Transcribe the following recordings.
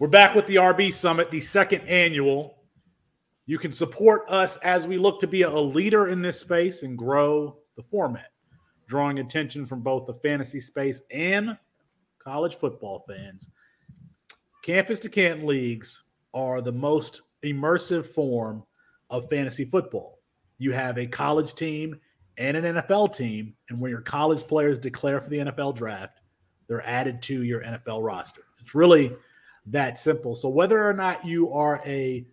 We're back with the RB Summit, the second annual. You can support us as we look to be a leader in this space and grow the format, drawing attention from both the fantasy space and college football fans. Campus to Canton leagues are the most immersive form of fantasy football. You have a college team and an NFL team, and when your college players declare for the NFL draft, they're added to your NFL roster. It's really that simple. So whether or not you are a,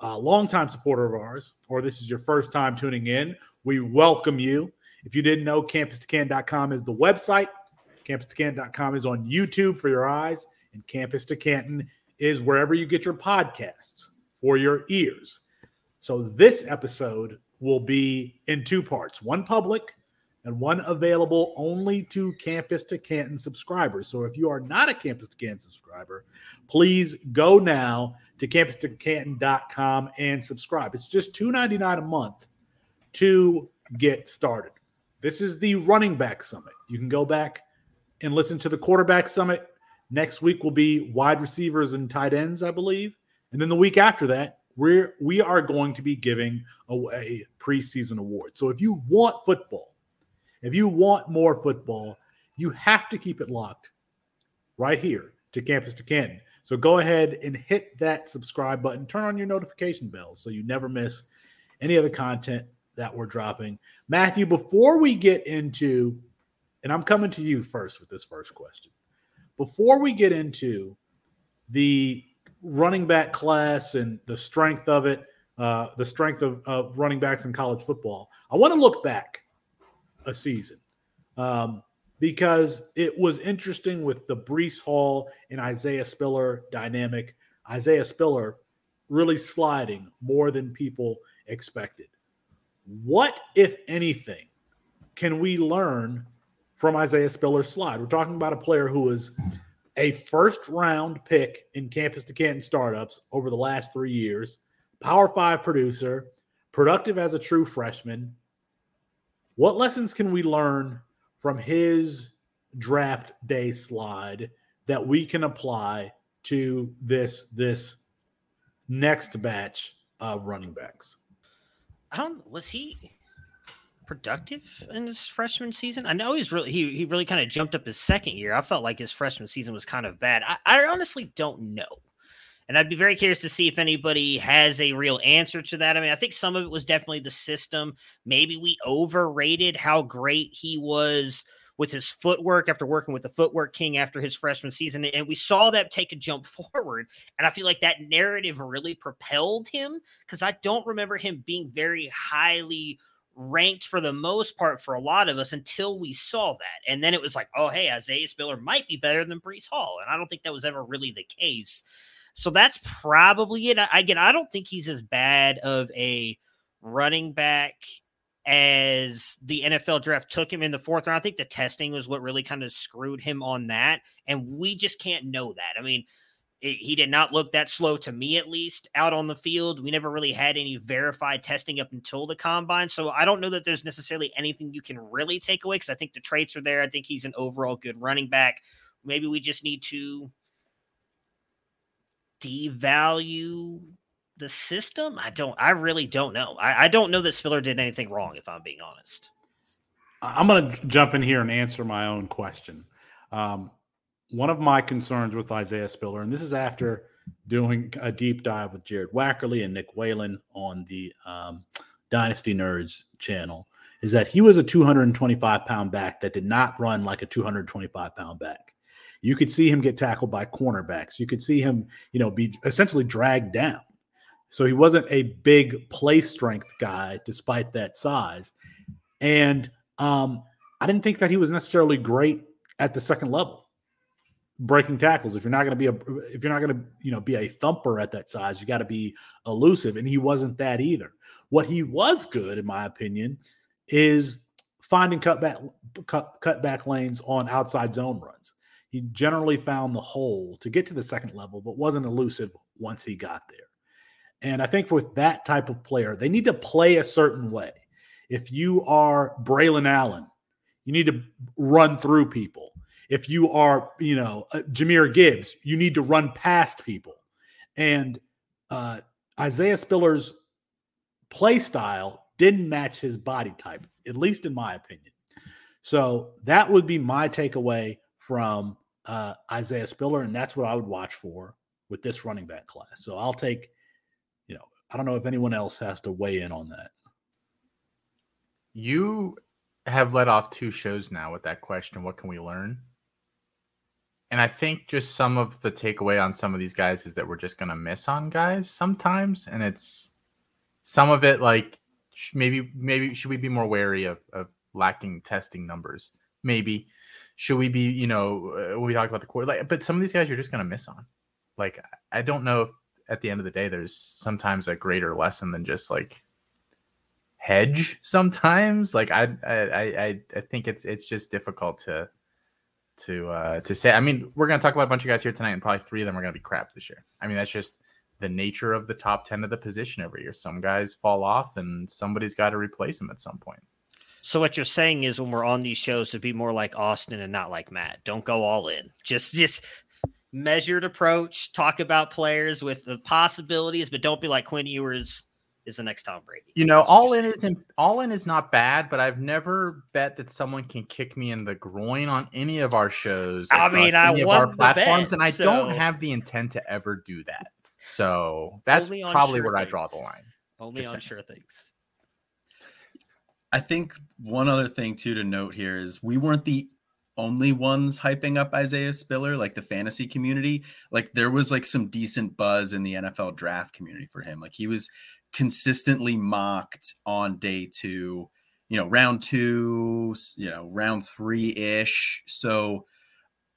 a longtime supporter of ours or this is your first time tuning in, we welcome you. If you didn't know, campus2canton.com is the website. Campus2canton.com is on YouTube for your eyes, and Campus to Canton is wherever you get your podcasts for your ears. So this episode will be in two parts one public and one available only to Campus to Canton subscribers. So if you are not a Campus to Canton subscriber, please go now to campus2canton.com and subscribe. It's just $2.99 a month to get started. This is the running back summit. You can go back and listen to the quarterback summit. Next week will be wide receivers and tight ends, I believe. And then the week after that, we're we are going to be giving away preseason awards. So if you want football, if you want more football, you have to keep it locked right here to Campus to Canton. So go ahead and hit that subscribe button, turn on your notification bell so you never miss any of the content that we're dropping. Matthew, before we get into, and I'm coming to you first with this first question. Before we get into the running back class and the strength of it, uh, the strength of, of running backs in college football, I want to look back a season. Um, because it was interesting with the Breece Hall and Isaiah Spiller dynamic. Isaiah Spiller really sliding more than people expected. What, if anything, can we learn from Isaiah Spiller's slide? We're talking about a player who was a first round pick in campus to Canton startups over the last three years, Power Five producer, productive as a true freshman, what lessons can we learn from his draft day slide that we can apply to this this next batch of running backs? I don't was he productive in his freshman season? I know he's really he he really kind of jumped up his second year. I felt like his freshman season was kind of bad. I, I honestly don't know. And I'd be very curious to see if anybody has a real answer to that. I mean, I think some of it was definitely the system. Maybe we overrated how great he was with his footwork after working with the footwork king after his freshman season. And we saw that take a jump forward. And I feel like that narrative really propelled him because I don't remember him being very highly ranked for the most part for a lot of us until we saw that. And then it was like, oh, hey, Isaiah Spiller might be better than Breece Hall. And I don't think that was ever really the case. So that's probably it. I, again, I don't think he's as bad of a running back as the NFL draft took him in the fourth round. I think the testing was what really kind of screwed him on that. And we just can't know that. I mean, it, he did not look that slow to me, at least out on the field. We never really had any verified testing up until the combine. So I don't know that there's necessarily anything you can really take away because I think the traits are there. I think he's an overall good running back. Maybe we just need to devalue the system? I don't. I really don't know. I, I don't know that Spiller did anything wrong. If I'm being honest, I'm going to jump in here and answer my own question. Um, one of my concerns with Isaiah Spiller, and this is after doing a deep dive with Jared Wackerly and Nick Whalen on the um, Dynasty Nerds channel, is that he was a 225 pound back that did not run like a 225 pound back. You could see him get tackled by cornerbacks. You could see him, you know, be essentially dragged down. So he wasn't a big play strength guy, despite that size. And um, I didn't think that he was necessarily great at the second level, breaking tackles. If you're not going to be a, if you're not going to, you know, be a thumper at that size, you got to be elusive. And he wasn't that either. What he was good, in my opinion, is finding cutback cut, cutback lanes on outside zone runs. He generally found the hole to get to the second level, but wasn't elusive once he got there. And I think with that type of player, they need to play a certain way. If you are Braylon Allen, you need to run through people. If you are, you know, uh, Jahmyr Gibbs, you need to run past people. And uh, Isaiah Spiller's play style didn't match his body type, at least in my opinion. So that would be my takeaway from uh, Isaiah Spiller, and that's what I would watch for with this running back class. So I'll take, you know, I don't know if anyone else has to weigh in on that. You have led off two shows now with that question. What can we learn? And I think just some of the takeaway on some of these guys is that we're just going to miss on guys sometimes. And it's some of it like maybe, maybe should we be more wary of, of lacking testing numbers? Maybe. Should we be, you know, uh, we talked about the quarter, like, but some of these guys you're just going to miss on. Like, I don't know if at the end of the day, there's sometimes a greater lesson than just like hedge sometimes. Like I I I I think it's it's just difficult to to uh to say. I mean, we're gonna talk about a bunch of guys here tonight, and probably three of them are gonna be crap this year. I mean, that's just the nature of the top ten of the position every year. Some guys fall off, and somebody's got to replace them at some point. So what you're saying is when we're on these shows to be more like Austin and not like Matt. Don't go all in. Just just measured approach. Talk about players with the possibilities, but don't be like Quinn Ewers is the next Tom Brady. You know, all in isn't all in is not bad, but I've never bet that someone can kick me in the groin on any of our shows. I mean, I of our platforms, bet, and I so... don't have the intent to ever do that. So that's probably sure where things. I draw the line. Only Just on saying. sure things. I think one other thing too to note here is we weren't the only ones hyping up Isaiah Spiller, like the fantasy community. Like there was like some decent buzz in the NFL draft community for him. Like he was consistently mocked on day two, you know, round two, you know, round three ish. So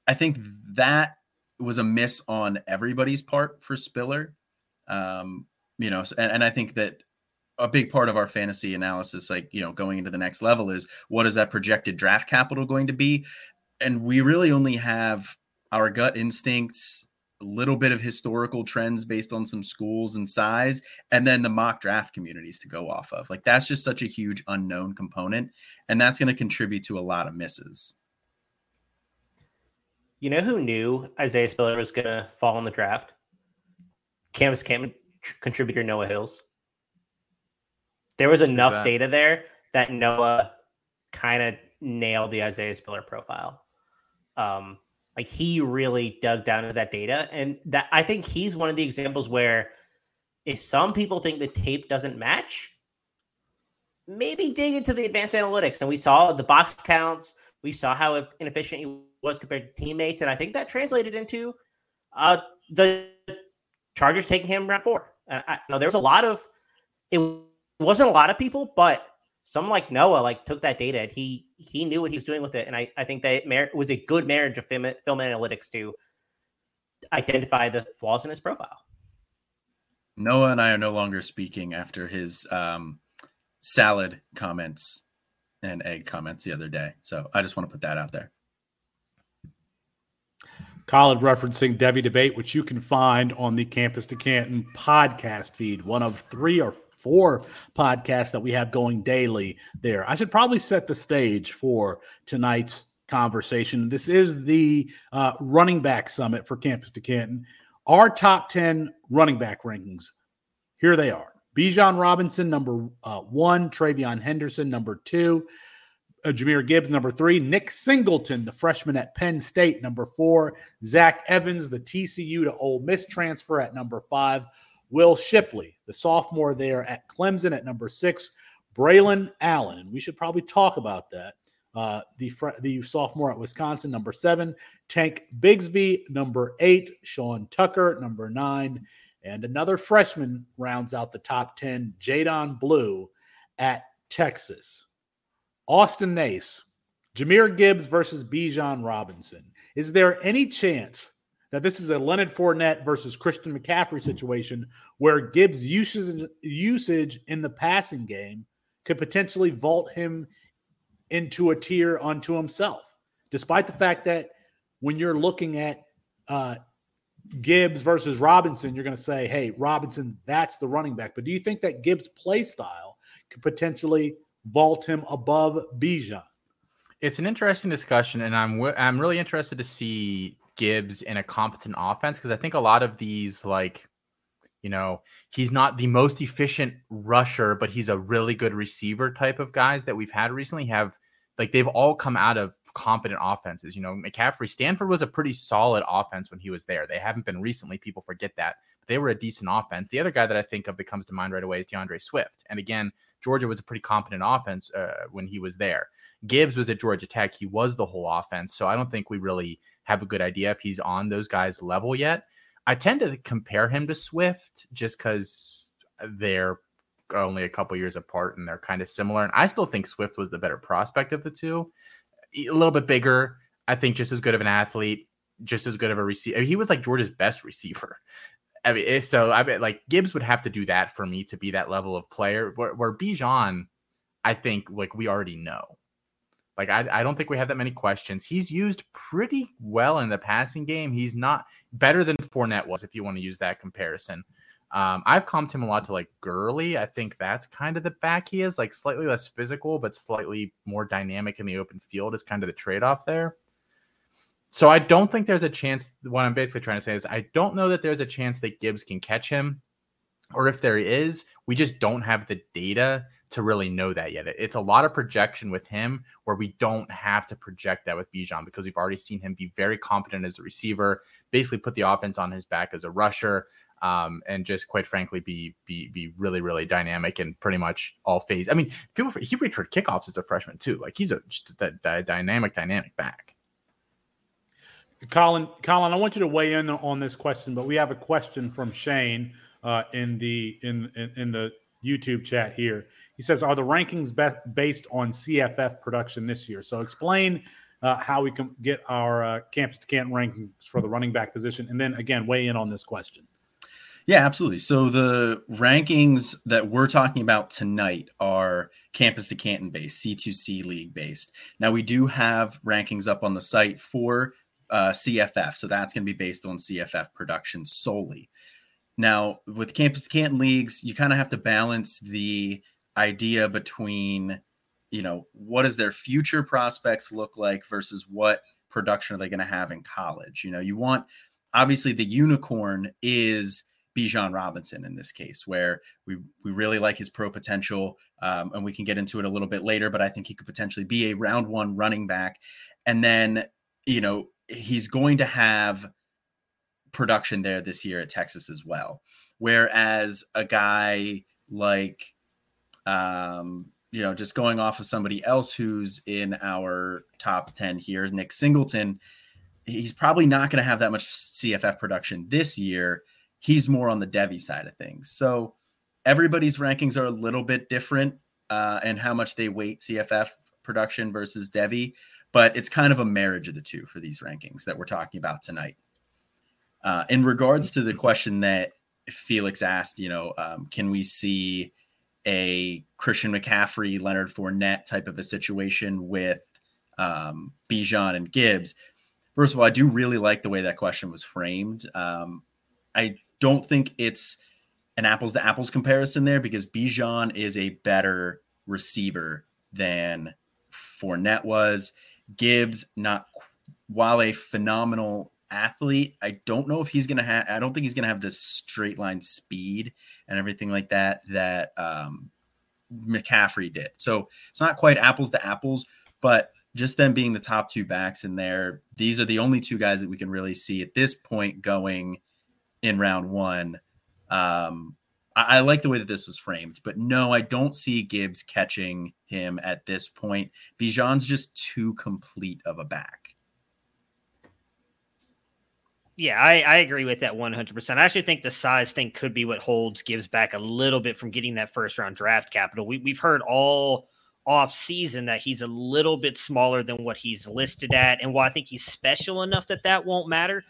I think that was a miss on everybody's part for Spiller. Um, you know, and, and I think that a big part of our fantasy analysis, like, you know, going into the next level is what is that projected draft capital going to be? And we really only have our gut instincts a little bit of historical trends based on some schools and size, and then the mock draft communities to go off of. Like that's just such a huge unknown component, and that's going to contribute to a lot of misses. You know who knew Isaiah Spiller was going to fall in the draft? Canvas camp contributor Noah Hills. There was enough data there that Noah kind of nailed the Isaiah Spiller profile. Um, like he really dug down into that data. And that I think he's one of the examples where if some people think the tape doesn't match, maybe dig into the advanced analytics. And we saw the box counts, we saw how inefficient he was compared to teammates. And I think that translated into uh, the Chargers taking him round four. Uh, I, know there was a lot of, it wasn't a lot of people, but someone like Noah like took that data and he he knew what he was doing with it, and I I think that it was a good marriage of film, film analytics to identify the flaws in his profile. Noah and I are no longer speaking after his um, salad comments and egg comments the other day, so I just want to put that out there. Colin referencing Devy debate, which you can find on the Campus to Canton podcast feed, one of three or four podcasts that we have going daily there. I should probably set the stage for tonight's conversation. This is the uh, running back summit for Campus to Canton. Our top 10 running back rankings, here they are. Bijan Robinson, number uh, one. TreVeyon Henderson, number two. Uh, Jahmyr Gibbs, number three. Nick Singleton, the freshman at Penn State, number four. Zach Evans, the TCU to Ole Miss transfer at number five. Will Shipley, the sophomore there at Clemson at number six, Braylon Allen, and we should probably talk about that. Uh, the fr- the sophomore at Wisconsin, number seven, Tank Bigsby, number eight, Sean Tucker, number nine, and another freshman rounds out the top ten, Jaydon Blue at Texas. Austin Nace, Jahmyr Gibbs versus Bijan Robinson. Is there any chance that this is a Leonard Fournette versus Christian McCaffrey situation where Gibbs' usage usage in the passing game could potentially vault him into a tier unto himself, despite the fact that when you're looking at uh, Gibbs versus Robinson, you're going to say, "Hey, Robinson, that's the running back." But do you think that Gibbs' play style could potentially vault him above Bijan? It's an interesting discussion, and I'm w- I'm really interested to see Gibbs in a competent offense because I think a lot of these like you know, he's not the most efficient rusher, but he's a really good receiver type of guys that we've had recently have like they've all come out of competent offenses. You know, McCaffrey, Stanford was a pretty solid offense when he was there. They haven't been recently. People forget that. But they were a decent offense. The other guy that I think of that comes to mind right away is DeAndre Swift. And again, Georgia was a pretty competent offense uh, when he was there. Gibbs was at Georgia Tech. He was the whole offense. So I don't think we really have a good idea if he's on those guys' level yet. I tend to compare him to Swift just because they're only a couple years apart and they're kind of similar. And I still think Swift was the better prospect of the two. A little bit bigger, I think just as good of an athlete, just as good of a receiver. I mean, he was like Georgia's best receiver. I mean, eh, so I mean, like Gibbs would have to do that for me to be that level of player. Where, where Bijan, I think like we already know. Like I, I don't think we have that many questions. He's used pretty well in the passing game. He's not better than Fournette was, if you want to use that comparison. Um, I've comped him a lot to like Gurley. I think that's kind of the back he is, like slightly less physical, but slightly more dynamic in the open field is kind of the trade-off there. So I don't think there's a chance. What I'm basically trying to say is I don't know that there's a chance that Gibbs can catch him, or if there is, we just don't have the data to really know that yet. It's a lot of projection with him where we don't have to project that with Bijan because we've already seen him be very competent as a receiver, basically put the offense on his back as a rusher, um, and just quite frankly be be be really really dynamic in pretty much all phase. I mean, people he returned kickoffs as a freshman too. Like he's a, just a, a dynamic dynamic back. Colin, Colin, I want you to weigh in on this question, but we have a question from Shane uh, in the in, in in the YouTube chat here. He says, "Are the rankings be- based on CFF production this year?" So explain uh, how we can get our uh, campus to Canton rankings for the running back position, and then again weigh in on this question. Yeah, absolutely. So the rankings that we're talking about tonight are campus to Canton based, C2C league based. Now we do have rankings up on the site for uh, CFF, so that's going to be based on CFF production solely. Now with campus to Canton leagues, you kind of have to balance the idea between you know what does their future prospects look like versus what production are they going to have in college you know you want obviously the unicorn is Bijan Robinson in this case, where we we really like his pro potential, um, and we can get into it a little bit later. But I think he could potentially be a round one running back, and then you know he's going to have production there this year at Texas as well. Whereas a guy like um, you know, just going off of somebody else who's in our top 10 here, Nick Singleton, he's probably not going to have that much CFF production this year. He's more on the Devy side of things. So everybody's rankings are a little bit different uh, and how much they weight CFF production versus Devy, but it's kind of a marriage of the two for these rankings that we're talking about tonight. Uh, in regards to the question that Felix asked, you know, um, can we see a Christian McCaffrey, Leonard Fournette type of a situation with um, Bijan and Gibbs. First of all, I do really like the way that question was framed. Um, I don't think it's an apples to apples comparison there because Bijan is a better receiver than Fournette was. Gibbs, not while a phenomenal athlete, I don't know if he's gonna have. I don't think he's gonna have this straight line speed and everything like that that um, McCaffrey did. So it's not quite apples to apples, but just them being the top two backs in there, these are the only two guys that we can really see at this point going in round one. Um, I, I like the way that this was framed, but no, I don't see Gibbs catching him at this point. Bijan's just too complete of a back. Yeah, I, I agree with that 100%. I actually think the size thing could be what holds Gibbs back a little bit from getting that first round draft capital. We, we've heard all off season that he's a little bit smaller than what he's listed at. And while I think he's special enough that that won't matter,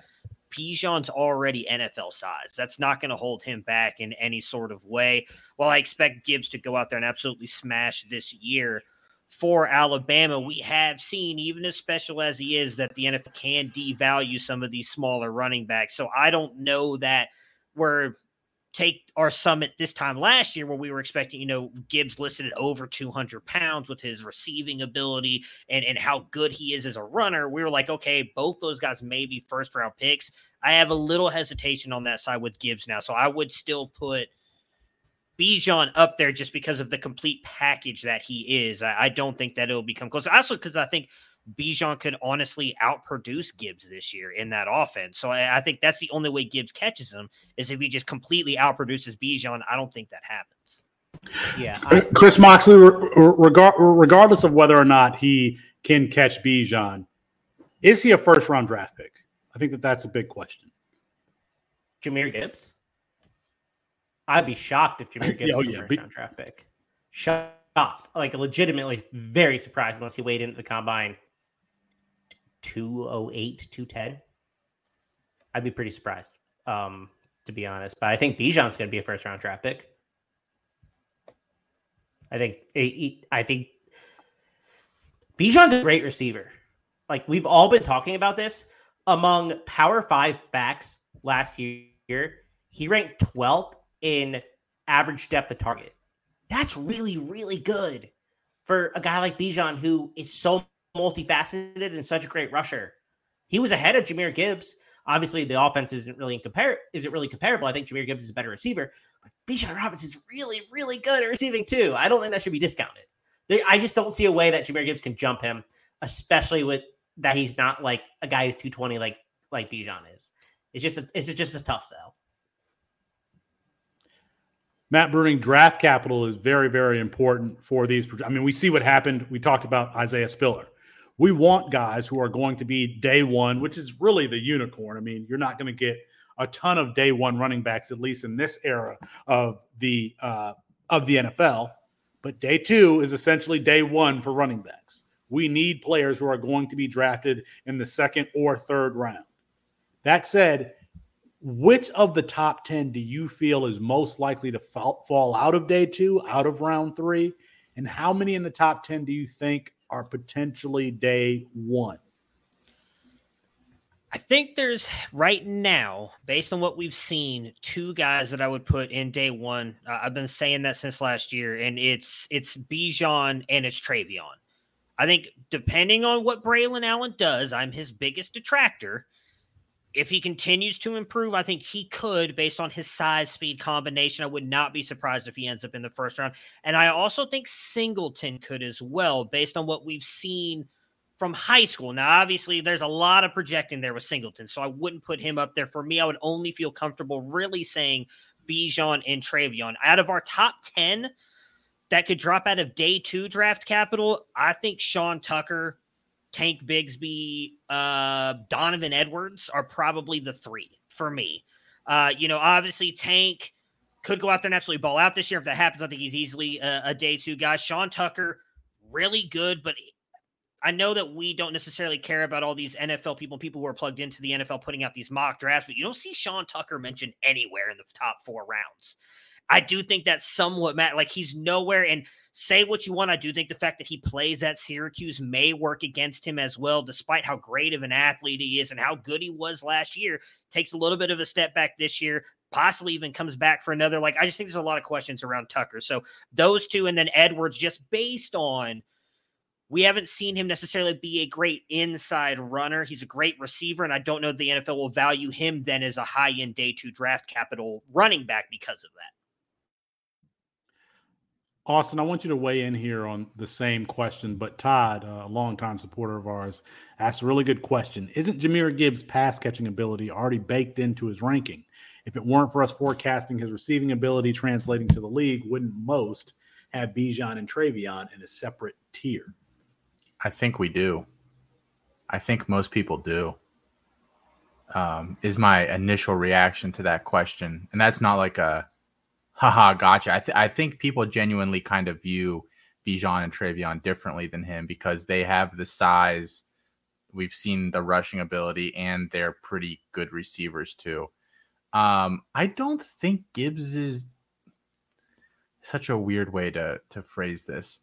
Bijan's already NFL size. That's not going to hold him back in any sort of way. While I expect Gibbs to go out there and absolutely smash this year, for Alabama, we have seen, even as special as he is, that the NFL can devalue some of these smaller running backs. So I don't know that we're take our summit this time last year where we were expecting, you know, Gibbs listed at over 200 pounds with his receiving ability and, and how good he is as a runner. We were like, okay, both those guys may be first round picks. I have a little hesitation on that side with Gibbs now. So I would still put Bijan up there just because of the complete package that he is. I, I don't think that it'll become close. Also, because I think Bijan could honestly outproduce Gibbs this year in that offense. So I, I, think that's the only way Gibbs catches him is if he just completely outproduces Bijan. I don't think that happens. Yeah, uh, I, Chris Moxley, regard, regardless of whether or not he can catch Bijan, is he a first round draft pick? I think that that's a big question. Jahmyr Gibbs. I'd be shocked if Jahmyr Gibbs oh, yeah. was a first round draft pick. Shocked, like legitimately very surprised unless he weighed into the combine 208, 210. I'd be pretty surprised, um, to be honest. But I think Bijan's going to be a first round draft pick. I think I think Bijan's a great receiver. Like we've all been talking about this among Power Five backs last year. He ranked 12th in average depth of target. That's really, really good for a guy like Bijan who is so multifaceted and such a great rusher. He was ahead of Jahmyr Gibbs. Obviously, the offense isn't really compare isn't really comparable. I think Jahmyr Gibbs is a better receiver, but Bijan Robinson is really, really good at receiving too. I don't think that should be discounted. I just don't see a way that Jahmyr Gibbs can jump him, especially with that he's not like a guy who's 220 like like Bijan is. It's just a, it's just a tough sell. Matt Bruning draft capital is very, very important for these. I mean, we see what happened. We talked about Isaiah Spiller we want guys who are going to be day one, which is really the unicorn. I mean, you're not going to get a ton of day one running backs, at least in this era of the uh, of the NFL. But day two is essentially day one for running backs. We need players who are going to be drafted in the second or third round. That said, which of the top 10 do you feel is most likely to fall, fall out of day two, out of round three? And how many in the top 10 do you think are potentially day one? I think there's right now, based on what we've seen, two guys that I would put in day one. Uh, I've been saying that since last year, and it's it's Bijan and it's TreVeyon. I think depending on what Braylon Allen does, I'm his biggest detractor if he continues to improve, I think he could, based on his size speed combination. I would not be surprised if he ends up in the first round. And I also think Singleton could as well, based on what we've seen from high school. Now, obviously, there's a lot of projecting there with Singleton, so I wouldn't put him up there. For me, I would only feel comfortable really saying Bijan and TreVeyon. Out of our top 10 that could drop out of day two draft capital, I think Sean Tucker Tank Bigsby, uh, Donovan Edwards are probably the three for me. Uh, you know, obviously Tank could go out there and absolutely ball out this year. If that happens, I think he's easily a, a day two guy. Sean Tucker, really good, but I know that we don't necessarily care about all these NFL people, people who are plugged into the NFL putting out these mock drafts, but you don't see Sean Tucker mentioned anywhere in the top four rounds. I do think that's somewhat Matt, like he's nowhere. And say what you want, I do think the fact that he plays at Syracuse may work against him as well, despite how great of an athlete he is and how good he was last year. Takes a little bit of a step back this year, possibly even comes back for another. Like I just think there's a lot of questions around Tucker. So those two, and then Edwards, just based on we haven't seen him necessarily be a great inside runner. He's a great receiver, and I don't know the NFL will value him then as a high end day two draft capital running back because of that. Austin, I want you to weigh in here on the same question, but Todd, a longtime supporter of ours, asked a really good question. Isn't Jahmyr Gibbs' pass catching ability already baked into his ranking? If it weren't for us forecasting his receiving ability translating to the league, wouldn't most have Bijan and TreVeyon in a separate tier? I think we do. I think most people do. Um, is my initial reaction to that question, and that's not like a haha, gotcha. I, th- I think people genuinely kind of view Bijan and TreVeyon differently than him because they have the size. We've seen the rushing ability, and they're pretty good receivers too. Um, I don't think Gibbs is such a weird way to to phrase this.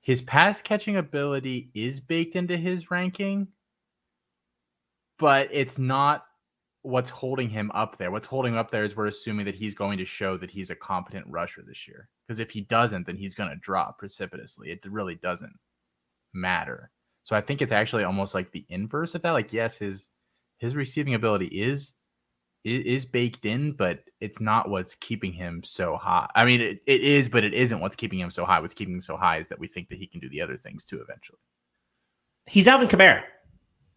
His pass catching ability is baked into his ranking, but it's not what's holding him up there. What's holding him up there is we're assuming that he's going to show that he's a competent rusher this year. Because if he doesn't, then he's going to drop precipitously. It really doesn't matter. So I think it's actually almost like the inverse of that. Like, yes, his his receiving ability is is baked in, but it's not what's keeping him so high. I mean, it, it is, but it isn't what's keeping him so high. What's keeping him so high is that we think that he can do the other things too eventually. He's Alvin Kamara.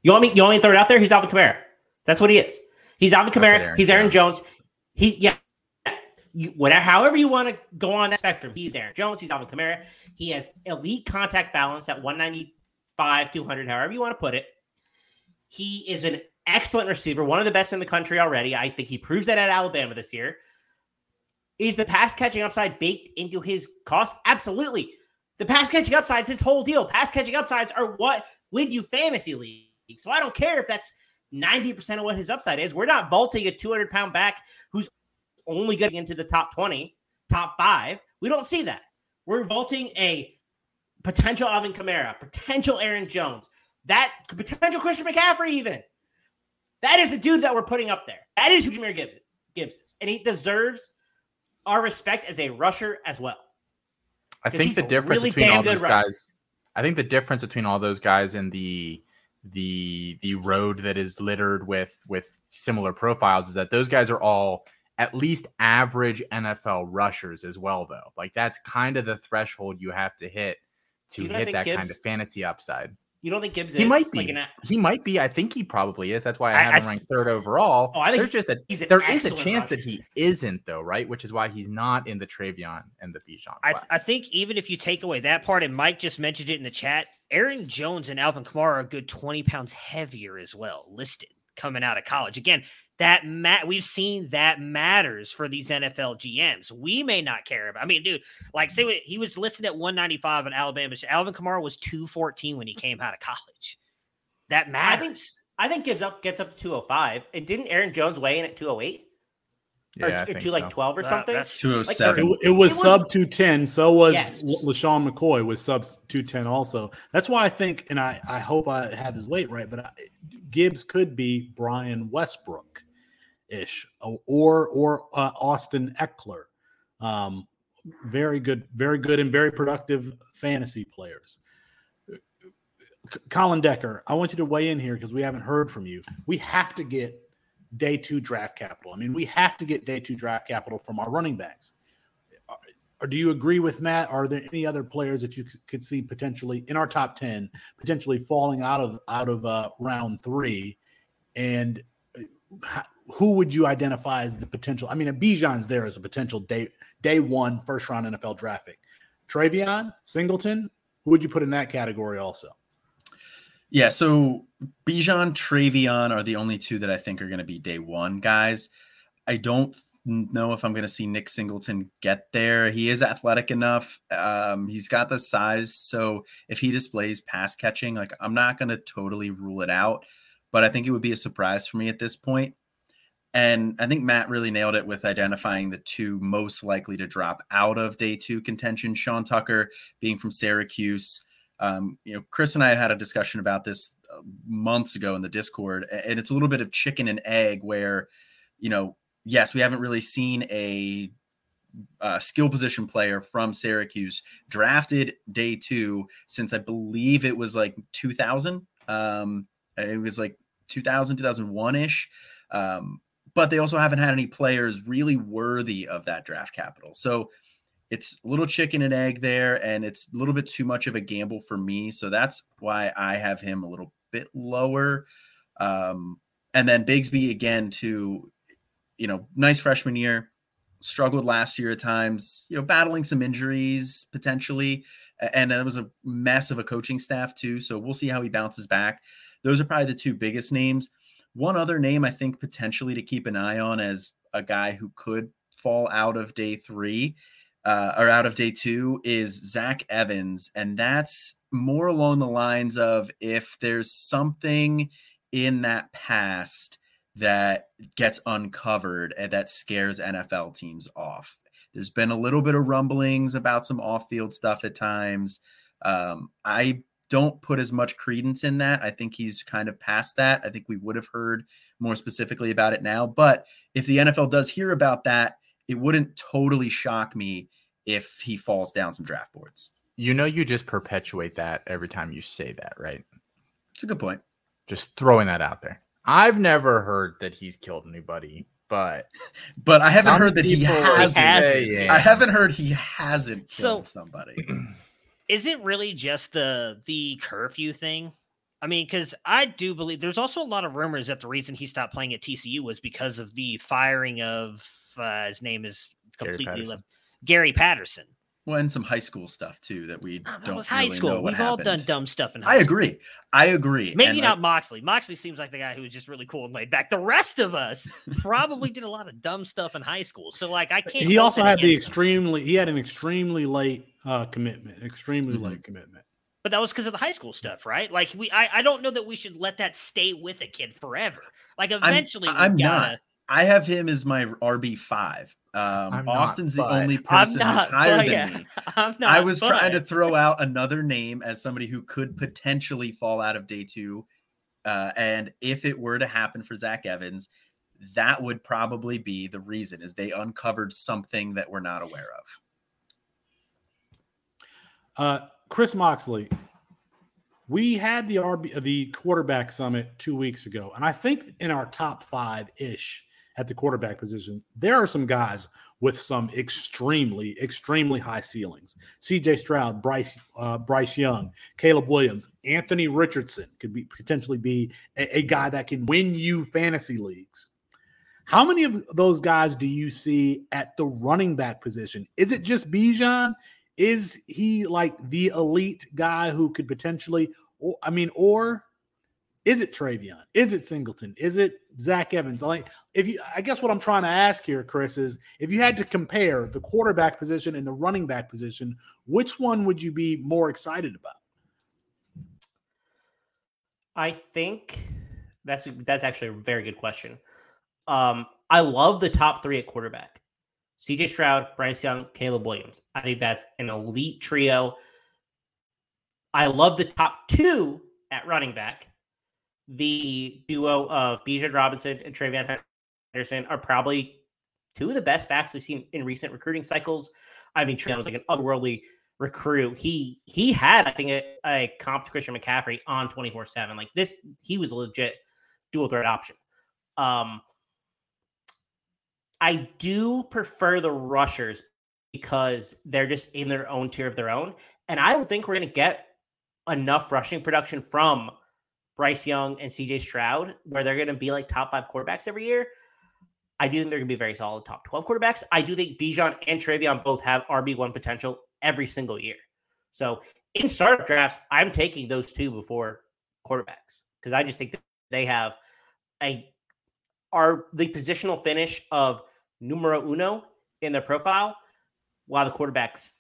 You want me? You want me to throw it out there? He's Alvin Kamara. That's what he is. He's Alvin Kamara. Aaron he's Aaron Jones. Jones. He yeah. You, whatever, however you want to go on that spectrum, he's Aaron Jones. He's Alvin Kamara. He has elite contact balance at 195, 200, however you want to put it. He is an excellent receiver, one of the best in the country already. I think he proves that at Alabama this year. Is the pass catching upside baked into his cost? Absolutely. The pass catching upsides his whole deal. Pass catching upsides are what win you fantasy league. So I don't care if that's 90% of what his upside is. We're not vaulting a 200 pound back who's only getting into the top 20, top five. We don't see that. We're vaulting a potential Alvin Kamara, potential Aaron Jones, that potential Christian McCaffrey, even. That is the dude that we're putting up there. That is who Jahmyr Gibbs, Gibbs is. And he deserves our respect as a rusher as well. I think the difference really between all those rusher. guys, I think the difference between all those guys in the the the road that is littered with with similar profiles is that those guys are all at least average NFL rushers as well though. Like that's kind of the threshold you have to hit to hit that Gibbs, kind of fantasy upside. You don't think Gibbs he might be. Like an, he might be. I think he probably is. That's why I, I have him ranked third overall. Oh, I think there's just a there is a chance rusher. that he isn't though, right? Which is why he's not in the TreVeyon and the Bijan. I, I, think even if you take away that part, and Mike just mentioned it in the chat, Aaron Jones and Alvin Kamara are a good 20 pounds heavier as well, listed coming out of college. Again, that mat we've seen that matters for these NFL GMs. We may not care about. I mean, dude, like say he was listed at 195 in Alabama. Alvin Kamara was 214 when he came out of college. That matters. I think I think gives up gets up to 205. And didn't Aaron Jones weigh in at 208? Yeah, or, or two so. like 12 or something. That's 207. Like, it, it, was it sub 210. So was yes. LeSean McCoy was sub 210 also. That's why I think, and I, I hope I have his weight right, but I, Gibbs could be Brian Westbrook ish or or uh, Austin Ekeler. Um, very good, very good, and very productive fantasy players. Colin Decker, I want you to weigh in here because we haven't heard from you. We have to get day two draft capital. I mean, we have to get day two draft capital from our running backs. Or do you agree with Matt? Are there any other players that you could see potentially in our top ten, potentially falling out of out of uh, round three? And uh, who would you identify as the potential? I mean, Bijan's there as a potential day day one first round NFL draft pick. TreVeyon, Singleton, who would you put in that category also? Yeah, so Bijan, TreVeyon are the only two that I think are going to be day one guys. I don't know if I'm going to see Nick Singleton get there. He is athletic enough. Um, he's got the size, so if he displays pass catching, like I'm not going to totally rule it out, but I think it would be a surprise for me at this point. And I think Matt really nailed it with identifying the two most likely to drop out of day two contention. Sean Tucker being from Syracuse. Um, you know, Chris and I had a discussion about this uh, months ago in the Discord, and it's a little bit of chicken and egg where, you know, yes, we haven't really seen a, a skill position player from Syracuse drafted day two since I believe it was like 2000. Um, it was like 2000, 2001 ish. Um, but they also haven't had any players really worthy of that draft capital. So it's a little chicken and egg there, and it's a little bit too much of a gamble for me. So that's why I have him a little bit lower. Um, and then Bigsby again to, you know, nice freshman year, struggled last year at times, you know, battling some injuries potentially, and it was a mess of a coaching staff too. So we'll see how he bounces back. Those are probably the two biggest names. One other name I think potentially to keep an eye on as a guy who could fall out of day three uh, or out of day two is Zach Evans. And that's more along the lines of if there's something in that past that gets uncovered and that scares NFL teams off. There's been a little bit of rumblings about some off field stuff at times. Um, I don't put as much credence in that. I think he's kind of past that. I think we would have heard more specifically about it now. But if the NFL does hear about that, it wouldn't totally shock me if he falls down some draft boards. You know, you just perpetuate that every time you say that, right? It's a good point. Just throwing that out there. I've never heard that he's killed anybody, but but I haven't heard that he hasn't. hasn't. I haven't heard he hasn't killed So- somebody. Is it really just the the curfew thing? I mean, because I do believe there's also a lot of rumors that the reason he stopped playing at TCU was because of the firing of uh, his name is completely Patterson. left Gary Patterson. Well, and some high school stuff too that we Ah, don't was high really school. know what We've all done dumb stuff in high school. I school. agree. I agree. Maybe And, not like, Moxley. Moxley seems like the guy who was just really cool and laid back. The rest of us probably did a lot of dumb stuff in high school. So like I can't. He also had the against him. extremely he had an extremely late uh, commitment, extremely Mhm. late commitment. But that was because of the high school stuff, right? Like we, I, I don't know that we should let that stay with a kid forever. Like eventually, we I'm gotta. not. I have him as my RB five. Um, I'm not, Austin's the only I'm person who's higher but than yeah, me. I'm not. I was trying to throw out another name as somebody who could potentially fall out of day two. Uh, and if it were to happen for Zach Evans, that would probably be the reason is they uncovered something that we're not aware of. Uh, Chris Moxley, we had the RB, the quarterback summit two weeks ago, and I think in our top five ish at the quarterback position, there are some guys with some extremely, extremely high ceilings. C.J. Stroud, Bryce, uh, Bryce Young, Caleb Williams, Anthony Richardson could be potentially be a, a guy that can win you fantasy leagues. How many of those guys do you see at the running back position? Is it just Bijan? Is he like the elite guy who could potentially, or, I mean, or is it TreVeyon? Is it Singleton? Is it Zach Evans? Like, if you, I guess what I'm trying to ask here, Chris, is if you had to compare the quarterback position and the running back position, which one would you be more excited about? I think that's that's actually a very good question. Um, I love the top three at quarterback: C.J. Stroud, Bryce Young, Caleb Williams. I think that's an elite trio. I love the top two at running back. The duo of Bijan Robinson and TreVeyon Henderson are probably two of the best backs we've seen in recent recruiting cycles. I mean, TreVeyon was like an otherworldly recruit. He he had, I think, a, a comp to Christian McCaffrey on 24-7. Like this, he was a legit dual threat option. Um I do prefer the rushers because they're just in their own tier of their own. And I don't think we're gonna get enough rushing production from Bryce Young and CJ Stroud, where they're gonna be like top five quarterbacks every year. I do think they're gonna be very solid top 12 quarterbacks. I do think Bijan and TreVeyon both have RB1 potential every single year. So in startup drafts, I'm taking those two before quarterbacks because I just think they have a are the positional finish of numero uno in their profile, while the quarterbacks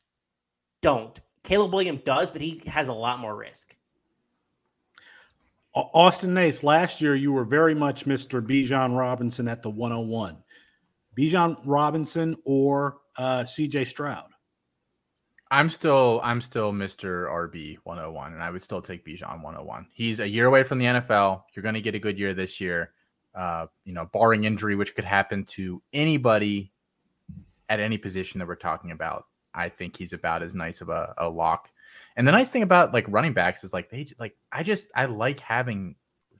don't. Caleb Williams does, but he has a lot more risk. Austin Nace, last year you were very much Mr. Bijan Robinson at the 101. Bijan Robinson or uh, CJ Stroud? I'm still I'm still Mr. RB 101, and I would still take Bijan 101. He's a year away from the NFL. You're going to get a good year this year. Uh, you know, barring injury, which could happen to anybody at any position that we're talking about. I think he's about as nice of a, a lock. And the nice thing about like running backs is like they like I just I like having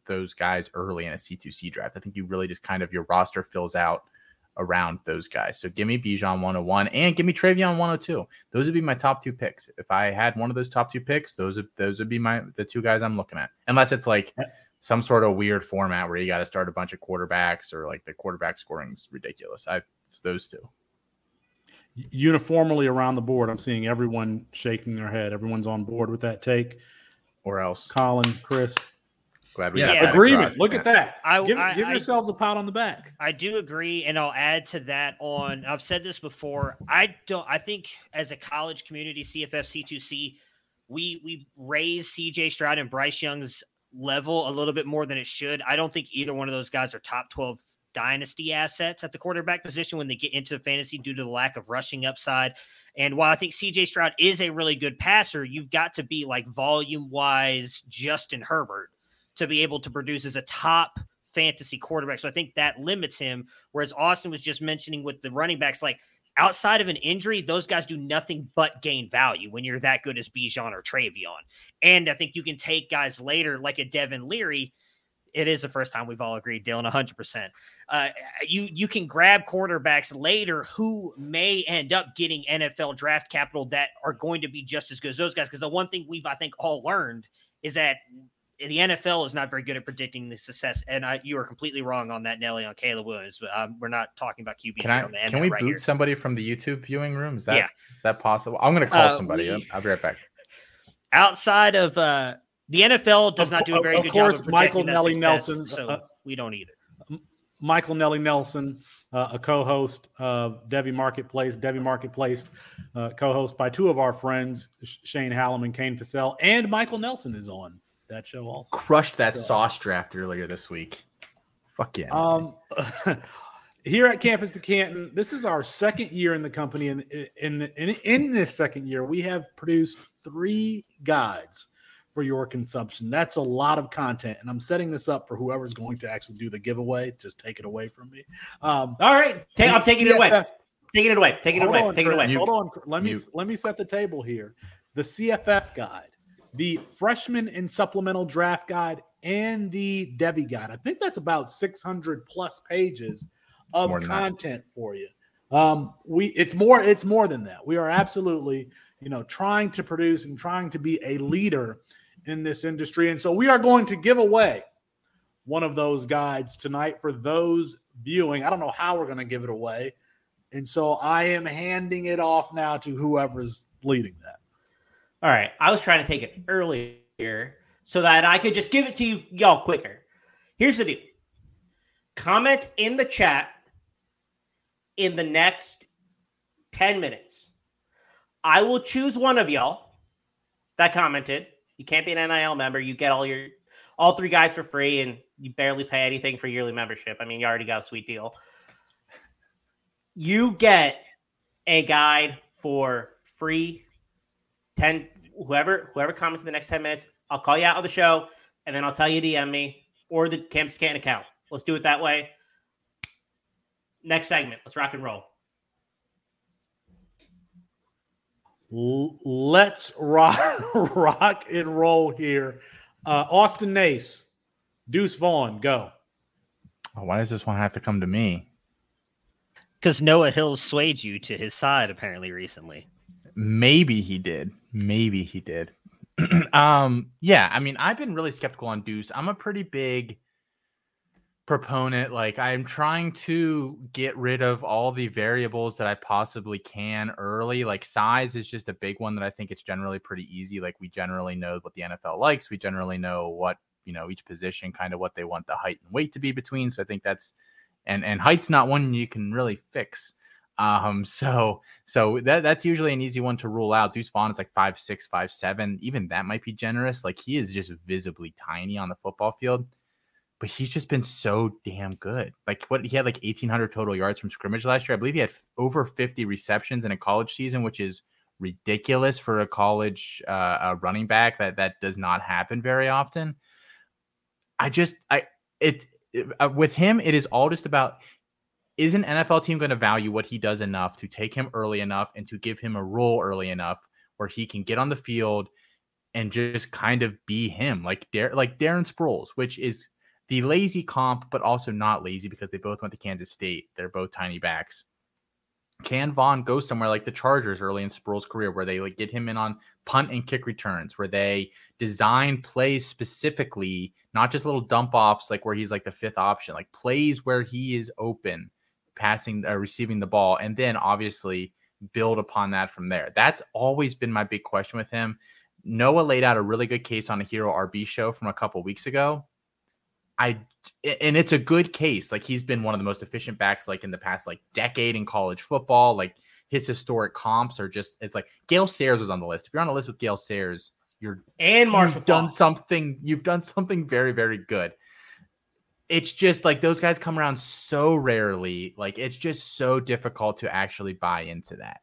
those guys early in a C2C draft. I think you really just kind of your roster fills out around those guys. So give me Bijan 101 and give me TreVeyon 102. Those would be my top two picks. If I had one of those top two picks, those would those would be my the two guys I'm looking at. Unless it's like some sort of weird format where you got to start a bunch of quarterbacks or like the quarterback scoring is ridiculous. I it's those two. Uniformly around the board, I'm seeing everyone shaking their head. Everyone's on board with that take. Or else. Colin, Chris, Glad we Yeah. got agreement. across. Look at that. I- give I- give I- yourselves a pat on the back. I do agree, and I'll add to that. On I've said this before. I don't. I think as a college community, CFF C2C, we we raise CJ Stroud and Bryce Young's level a little bit more than it should. I don't think either one of those guys are top twelve dynasty assets at the quarterback position when they get into fantasy due to the lack of rushing upside. And while I think CJ Stroud is a really good passer, you've got to be like volume wise Justin Herbert to be able to produce as a top fantasy quarterback. So I think that limits him. Whereas Austin was just mentioning with the running backs, like outside of an injury, those guys do nothing but gain value when you're that good as Bijan or TreVeyon. And I think you can take guys later like a Devin Leary it is the first time we've all agreed, Dylan, 100%. Uh, you you can grab quarterbacks later who may end up getting NFL draft capital that are going to be just as good as those guys. Because the one thing we've, I think, all learned is that the NFL is not very good at predicting the success. And I, you are completely wrong on that, Nelly, on Caleb Williams. But um, we're not talking about QB. Can, I, can we right boot here. somebody from the YouTube viewing room? Is that, yeah. is that possible? I'm going to call uh, somebody. We, I'll be right back. Outside of uh, the NFL does of, not do a very good course, job of course, Michael Nelly success, Nelson, so uh, we don't either. Michael Nelly Nelson, uh, a co-host of Devy Marketplace, Devy Marketplace, uh, co-host by two of our friends, Shane Hallam and Kane Fassell, and Michael Nelson is on that show also. Crushed that so, sauce draft earlier this week. Fuck yeah. Um, here at Campus to Canton, this is our second year in the company, and in, in, in, in this second year, we have produced three guides for your consumption. That's a lot of content, and I'm setting this up for whoever's going to actually do the giveaway. Just take it away from me. Um, All right, take, I'm taking it away. Taking it away. Taking it away. On, taking it away. Hold on. Let me let me set the table here. The CFF guide, the freshman and supplemental draft guide, and the Devy guide. I think that's about 600 plus pages of content for you. Um, we it's more it's more than that. We are absolutely you know trying to produce and trying to be a leader in this industry. And so we are going to give away one of those guides tonight for those viewing. I don't know how we're going to give it away. And so I am handing it off now to whoever's leading that. All right. I was trying to take it earlier so that I could just give it to you y'all quicker. Here's the deal comment in the chat in the next 10 minutes. I will choose one of y'all that commented you can't be an NIL member. You get all your all three guides for free, and you barely pay anything for yearly membership. I mean, you already got a sweet deal. You get a guide for free. Ten whoever whoever comments in the next ten minutes, I'll call you out on the show, and then I'll tell you DM me or the Campus Canton account. Let's do it that way. Next segment. Let's rock and roll. let's rock, rock and roll here. Uh, Austin Nace, Deuce Vaughn, go. Oh, why does this one have to come to me? Because Noah Hill swayed you to his side apparently recently. Maybe he did. Maybe he did. um, yeah, I mean, I've been really skeptical on Deuce. I'm a pretty big proponent like i'm trying to get rid of all the variables that i possibly can early like size is just a big one that i think it's generally pretty easy like we generally know what the nfl likes we generally know what you know each position kind of what they want the height and weight to be between so i think that's and and height's not one you can really fix um so so that that's usually an easy one to rule out deuce vaughn is like five six five seven even that might be generous like he is just visibly tiny on the football field but he's just been so damn good. Like what he had like 1800 total yards from scrimmage last year. I believe he had over 50 receptions in a college season, which is ridiculous for a college uh, a running back. That that does not happen very often. I just I it, it uh, with him it is all just about is an NFL team going to value what he does enough to take him early enough and to give him a role early enough where he can get on the field and just kind of be him like Dar- like Darren Sproles, which is the lazy comp, but also not lazy because they both went to Kansas State. They're both tiny backs. Can Vaughn go somewhere like the Chargers early in Sproles' career, where they like get him in on punt and kick returns, where they design plays specifically, not just little dump offs like where he's like the fifth option, like plays where he is open, passing, uh, receiving the ball, and then obviously build upon that from there. That's always been my big question with him. Noah laid out a really good case on a Hero RB show from a couple weeks ago I and it's a good case. Like he's been one of the most efficient backs like in the past like decade in college football. Like his historic comps are just it's like Gale Sayers was on the list. If you're on the list with Gale Sayers, you're and Marshall you've done something you've done something very very good. It's just like those guys come around so rarely. Like it's just so difficult to actually buy into that.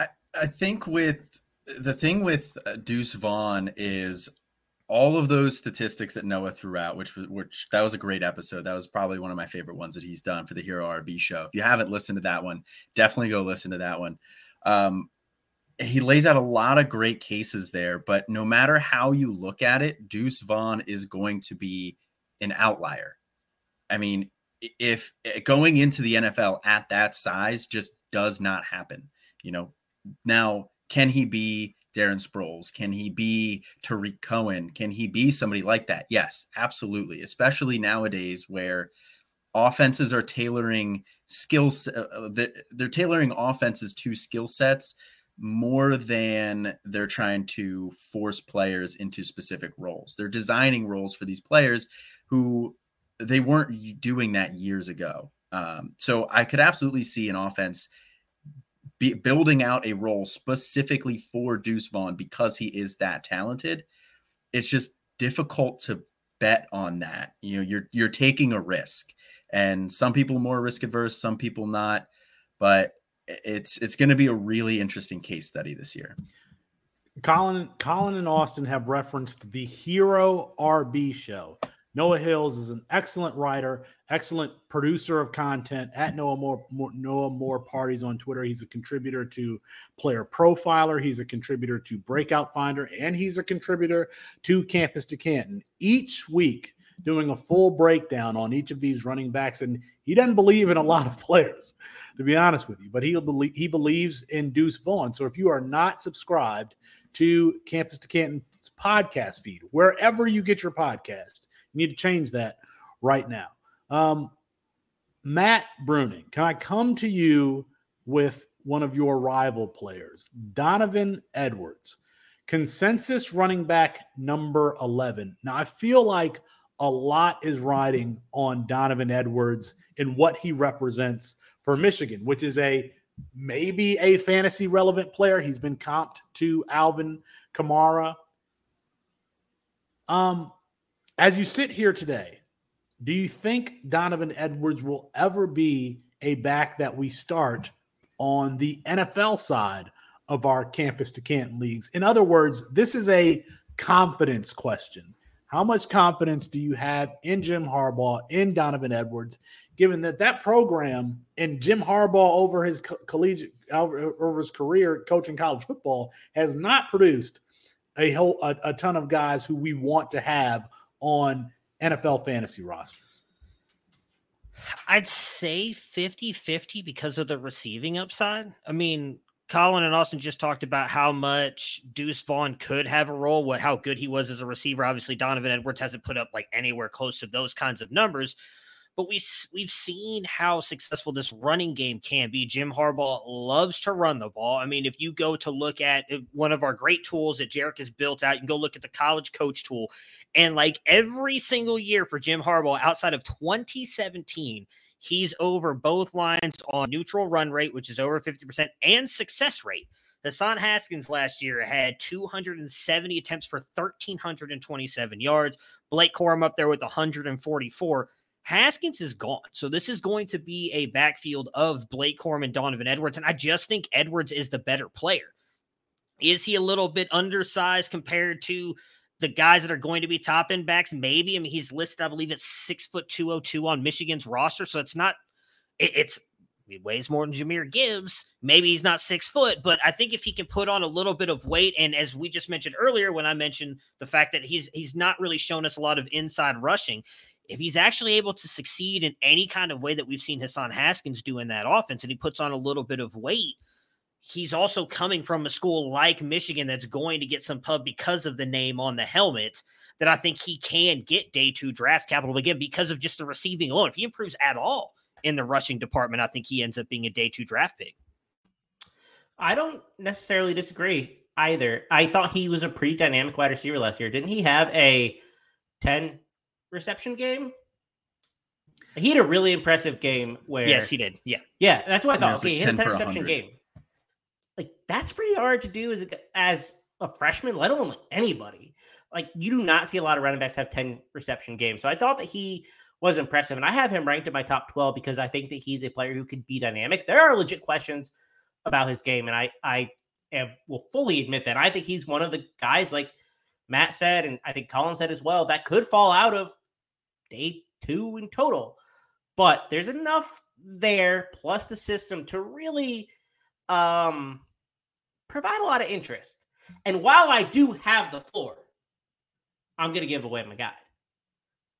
I, I think with the thing with uh, Deuce Vaughn is all of those statistics that Noah threw out, which was which that was a great episode. That was probably one of my favorite ones that he's done for the Hero RB show. If you haven't listened to that one, definitely go listen to that one. Um, he lays out a lot of great cases there, but no matter how you look at it, Deuce Vaughn is going to be an outlier. I mean, if going into the NFL at that size just does not happen, you know, now can he be Darren Sproles? Can he be Tarik Cohen? Can he be somebody like that? Yes, absolutely. Especially nowadays where offenses are tailoring skills, uh, uh they're tailoring offenses to skill sets more than they're trying to force players into specific roles. They're designing roles for these players who they weren't doing that years ago. Um, so I could absolutely see an offense be building out a role specifically for Deuce Vaughn because he is that talented. It's just difficult to bet on that. You know, you're you're taking a risk, and some people more risk adverse, some people not. But it's it's going to be a really interesting case study this year. Colin, Colin, and Austin have referenced the Hero RB show. Noah Hills is an excellent writer, excellent producer of content at Noah More, More, Noah More Parties on Twitter. He's a contributor to Player Profiler, he's a contributor to Breakout Finder, and he's a contributor to Campus to Canton. Each week, doing a full breakdown on each of these running backs, and he doesn't believe in a lot of players, to be honest with you, but he believe he believes in Deuce Vaughn. So if you are not subscribed to Campus to Canton's podcast feed, wherever you get your podcast need to change that right now. Um, Matt Bruning, can I come to you with one of your rival players, Donovan Edwards, consensus running back number 11? Now, I feel like a lot is riding on Donovan Edwards and what he represents for Michigan, which is a maybe a fantasy relevant player. He's been comped to Alvin Kamara. Um, as you sit here today, do you think Donovan Edwards will ever be a back that we start on the NFL side of our campus to Canton leagues? In other words, this is a confidence question. How much confidence do you have in Jim Harbaugh, in Donovan Edwards, given that that program and Jim Harbaugh over his collegiate over his career coaching college football has not produced a whole a, a ton of guys who we want to have on NFL fantasy rosters? I'd say 50 50 because of the receiving upside. I mean, Colin and Austin just talked about how much Deuce Vaughn could have a role, what how good he was as a receiver. Obviously, Donovan Edwards hasn't put up like anywhere close to those kinds of numbers but we we've seen how successful this running game can be. Jim Harbaugh loves to run the ball. I mean, if you go to look at uh, one of our great tools that Jarek has built out, you can go look at the college coach tool, and like every single year for Jim Harbaugh, outside of 2017. He's over both lines on neutral run rate, which is over 50%, and success rate. Hassan Haskins last year had 270 attempts for 1,327 yards. Blake Corum up there with 144. Haskins is gone. So this is going to be a backfield of Blake Corum and Donovan Edwards. And I just think Edwards is the better player. Is he a little bit undersized compared to the guys that are going to be top end backs? Maybe. I mean, he's listed, I believe, at six foot two oh two on Michigan's roster. So it's not, it, it's he weighs more than Jahmyr Gibbs. Maybe he's not six foot, but I think if he can put on a little bit of weight, and as we just mentioned earlier, when I mentioned the fact that he's he's not really shown us a lot of inside rushing, if he's actually able to succeed in any kind of way that we've seen Hassan Haskins do in that offense and he puts on a little bit of weight, he's also coming from a school like Michigan that's going to get some pub because of the name on the helmet that I think he can get day two draft capital again because of just the receiving alone. If he improves at all in the rushing department, I think he ends up being a day two draft pick. I don't necessarily disagree either. I thought he was a pretty dynamic wide receiver last year. Didn't he have a 10 reception game. He had a really impressive game where Yes, he did. Yeah. Yeah, that's what I thought. Okay, like he had a 10 reception game. Like that's pretty hard to do as a, as a freshman, let alone like anybody. like you do not see a lot of running backs have 10 reception games. So I thought that he was impressive. And I have him ranked in my top 12 because I think that he's a player who could be dynamic. There are legit questions about his game. And I, I am, will fully admit that. I think he's one of the guys, like Matt said, and I think Colin said as well, that could fall out of day two in total. But there's enough there, plus the system, to really um, provide a lot of interest. And while I do have the floor, I'm going to give away my guide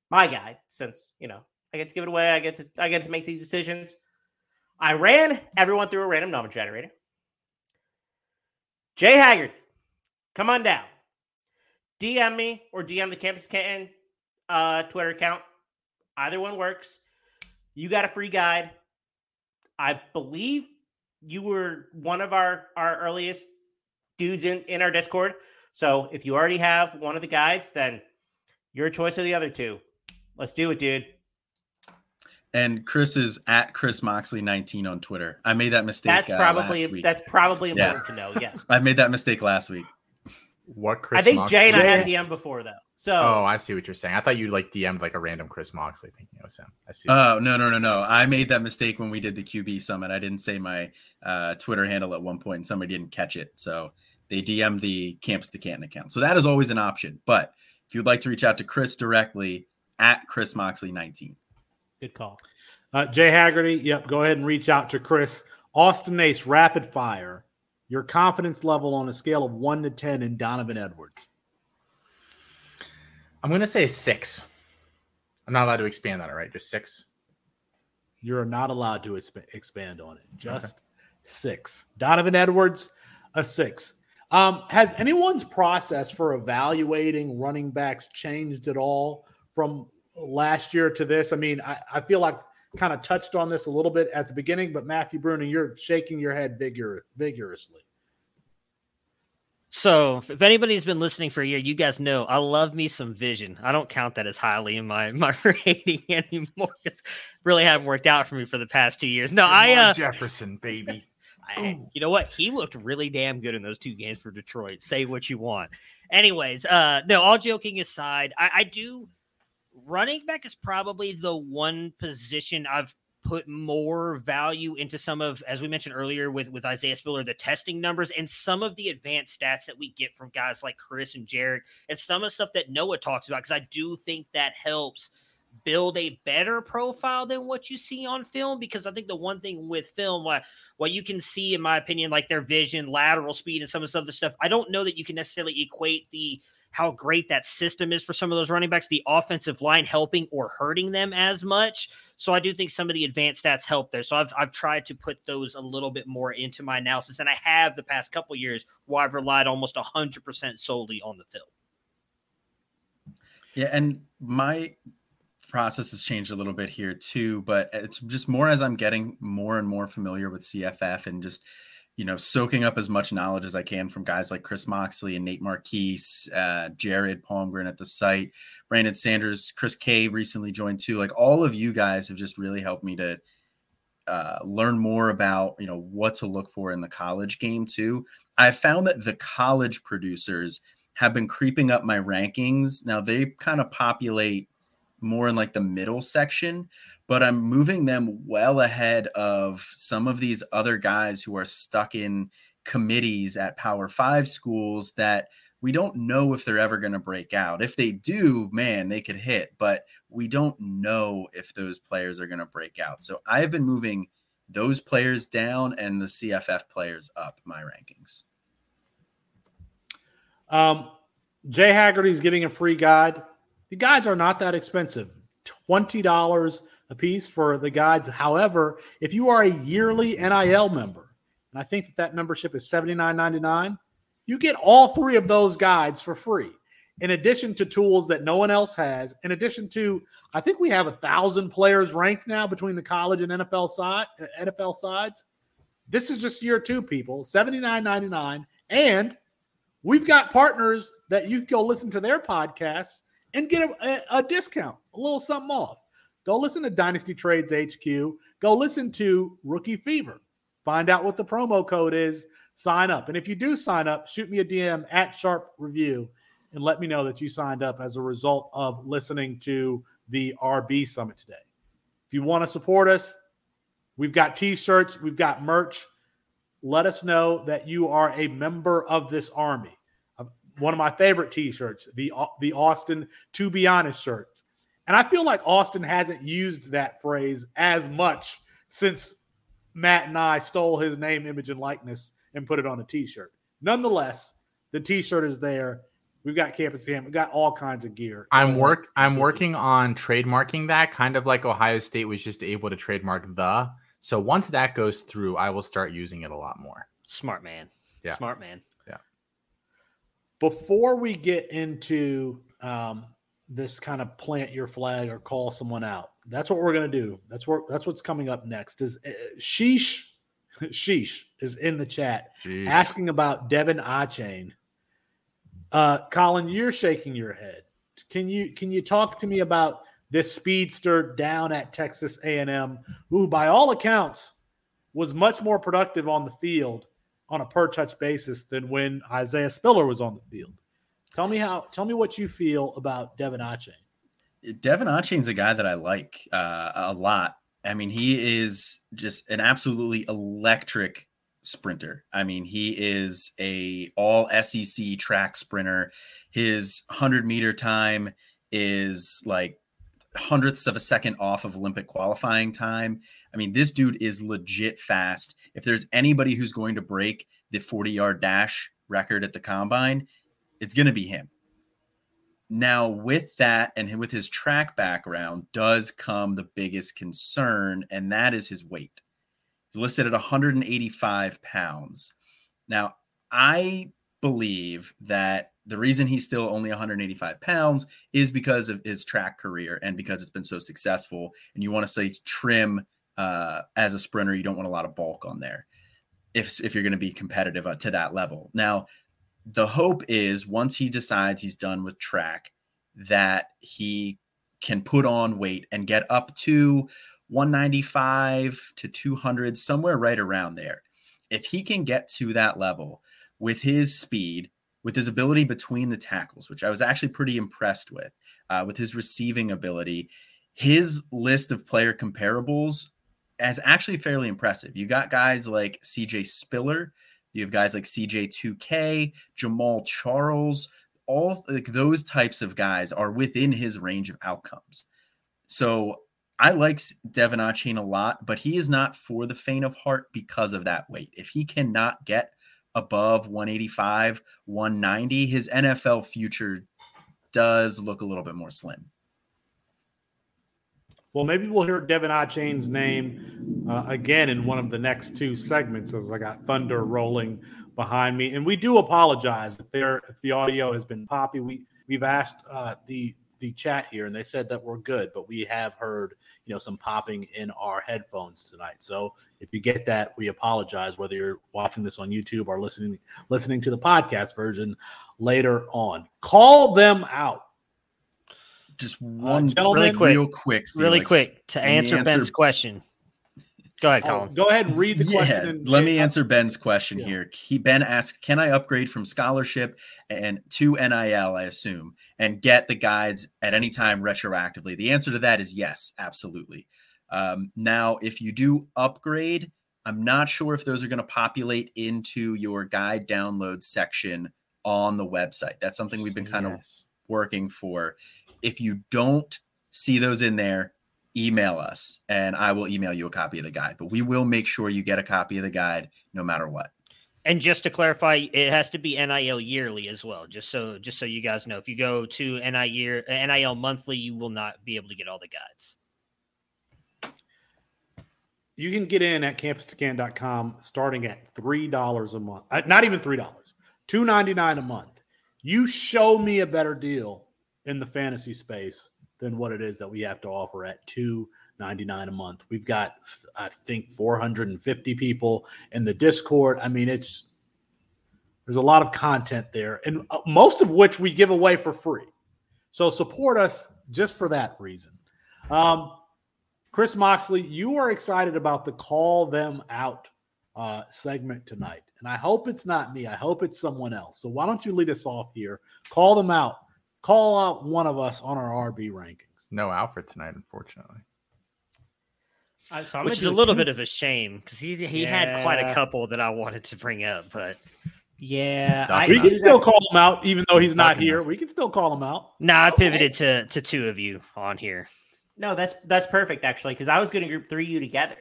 my guy, since you know I get to give it away. I get to I get to make these decisions. I ran everyone through a random number generator. Jay Haggard, come on down. DM me or DM the Campus Canton uh, Twitter account. Either one works. You got a free guide. I believe you were one of our our earliest dudes in in our Discord. So if you already have one of the guides, then your choice of the other two. Let's do it, dude. And Chris is at Chris Moxley 19 on Twitter. I made that mistake. That's uh, probably that's probably important yeah. to know. Yes, I made that mistake last week. What Chris? I think Moxley? Jay and I had DM before though. So oh, I see what you're saying. I thought you like DM'd like a random Chris Moxley thinking it was him. I see. Oh no no no no! I made that mistake when we did the QB summit. I didn't say my uh, Twitter handle at one point, and somebody didn't catch it, so they DM'd the Campus to Canton account. So that is always an option. But if you'd like to reach out to Chris directly, at Chris Moxley 19. Good call. Uh, Jay Haggerty, yep, go ahead and reach out to Chris. Austin Ace, rapid fire. Your confidence level on a scale of one to 10 in Donovan Edwards. I'm going to say six. I'm not allowed to expand on it, right? Just six. You're not allowed to expand on it. Just okay. six. Donovan Edwards, a six. Um, has anyone's process for evaluating running backs changed at all from last year to this? I mean, I, I feel like kind of touched on this a little bit at the beginning, but Matthew Bruner, you're shaking your head vigor, vigorously. So, if anybody's been listening for a year, you guys know I love me some vision. I don't count that as highly in my my rating anymore. It's really haven't worked out for me for the past two years. No, I uh, Jefferson, baby. I, you know what? He looked really damn good in those two games for Detroit. Say what you want. Anyways, uh, no. All joking aside, I, I do running back is probably the one position I've put more value into some of, as we mentioned earlier with with Isaiah Spiller, the testing numbers and some of the advanced stats that we get from guys like Chris and Jared, and some of the stuff that Noah talks about, because I do think that helps build a better profile than what you see on film because I think the one thing with film what what you can see in my opinion like their vision lateral speed and some of this other stuff I don't know that you can necessarily equate the how great that system is for some of those running backs, the offensive line helping or hurting them as much. So I do think some of the advanced stats help there. So I've, I've tried to put those a little bit more into my analysis. And I have the past couple years where I've relied almost 100% solely on the film. Yeah. And my process has changed a little bit here too, but it's just more as I'm getting more and more familiar with CFF and just – you know, soaking up as much knowledge as I can from guys like Chris Moxley and Nate Marquise, uh, Jared Palmgren at the site, Brandon Sanders, Chris K recently joined too. Like all of you guys have just really helped me to uh, learn more about you know what to look for in the college game too. I've found that the college producers have been creeping up my rankings. Now they kind of populate more in like the middle section, but I'm moving them well ahead of some of these other guys who are stuck in committees at Power Five schools that we don't know if they're ever going to break out. If they do, man, they could hit, but we don't know if those players are going to break out. So I have been moving those players down and the CFF players up my rankings. Um, Jay Haggerty's giving a free guide. The guides are not that expensive. $20 a piece for the guides. However, if you are a yearly NIL member, and I think that that membership is $79.99, you get all three of those guides for free. In addition to tools that no one else has, in addition to, I think we have a thousand players ranked now between the college and NFL side, uh, NFL sides. This is just year two, people. $79.99. And we've got partners that you can go listen to their podcasts and get a, a discount, a little something off. Go listen to Dynasty Trades HQ. Go listen to Rookie Fever. Find out what the promo code is. Sign up. And if you do sign up, shoot me a DM at Sharp Review and let me know that you signed up as a result of listening to the RB Summit today. If you want to support us, we've got t shirts, we've got merch. Let us know that you are a member of this army. One of my favorite t shirts, the, the Austin To Be Honest shirt. And I feel like Austin hasn't used that phrase as much since Matt and I stole his name, image, and likeness and put it on a t shirt. Nonetheless, the t shirt is there. We've got campus camp. We've got all kinds of gear. I'm work. I'm working on trademarking that, kind of like Ohio State was just able to trademark the. So once that goes through, I will start using it a lot more. Smart man. Yeah. Smart man. Yeah. Before we get into um, this kind of plant your flag or call someone out, that's what we're gonna do. That's what that's what's coming up next. Is uh, sheesh, sheesh is in the chat Jeez. asking about De'Von Achane uh, Colin, you're shaking your head. Can you can you talk to me about this speedster down at Texas A&M, who by all accounts was much more productive on the field on a per touch basis than when Isaiah Spiller was on the field. Tell me how. Tell me what you feel about De'Von Achane. De'Von Achane's a guy that I like uh, a lot. I mean, he is just an absolutely electric sprinter. I mean, he is a all SEC track sprinter. His 100 meter time is like hundredths of a second off of Olympic qualifying time. I mean, this dude is legit fast. If there's anybody who's going to break the 40 yard dash record at the combine, it's going to be him. Now, with that and with his track background, does come the biggest concern, and that is his weight He's listed at 185 pounds. Now, I believe that the reason he's still only 185 pounds is because of his track career and because it's been so successful. And you want to say trim uh, as a sprinter, you don't want a lot of bulk on there if, if you're going to be competitive uh, to that level. Now, the hope is once he decides he's done with track, that he can put on weight and get up to 195 to 200, somewhere right around there. If he can get to that level with his speed, with his ability between the tackles, which I was actually pretty impressed with, uh, with his receiving ability, his list of player comparables is actually fairly impressive. You got guys like CJ Spiller, you have guys like CJ2K, Jamaal Charles, all like those types of guys are within his range of outcomes. So I like De'Von Achane a lot, but he is not for the faint of heart because of that weight. If he cannot get above 185, 190, his NFL future does look a little bit more slim. Well, maybe we'll hear De'Von Achane's name uh, again in one of the next two segments as I got thunder rolling behind me. And we do apologize if there if the audio has been poppy. We we've asked uh, the the chat here and they said that we're good, but we have heard, you know, some popping in our headphones tonight. So if you get that, we apologize whether you're watching this on YouTube or listening listening to the podcast version later on. Call them out. Just uh, one uh, really quick, real quick, Felix. really quick to answer, answer Ben's question. Go ahead, oh, Colin. Oh, go ahead and read the question. Yeah, let me answer Ben's question yeah. here. He Ben asked, "Can I upgrade from scholarship and to NIL? I assume, and get the guides at any time retroactively." The answer to that is yes, absolutely. Um, now, if you do upgrade, I'm not sure if those are going to populate into your guide download section on the website. That's something we've been kind yes. of working for. If you don't see those in there, email us and I will email you a copy of the guide. But we will make sure you get a copy of the guide no matter what. And just to clarify, it has to be NIL yearly as well. Just so just so you guys know, if you go to NIL year NIL monthly, you will not be able to get all the guides. You can get in at campus2can.com starting at $3 a month. Uh, not even $3, $2.99 a month. You show me a better deal in the fantasy space than what it is that we have to offer at two ninety nine a month. We've got I think four hundred and fifty people in the Discord. I mean, it's there's a lot of content there, and uh, most of which we give away for free. So support us just for that reason. Um, Chris Moxley, you are excited about the call them out uh, segment tonight. And I hope it's not me. I hope it's someone else. So why don't you lead us off here? Call them out. Call out one of us on our RB rankings. No Alfred tonight, unfortunately. Uh, so I'm Which is a little two- bit of a shame because he he had quite a couple that I wanted to bring up, but Yeah, I, We can still call him out, even though he's not here. We can still call him out. no, I Okay. pivoted to to two of you on here. No, that's that's perfect actually, because I was going to group three you together.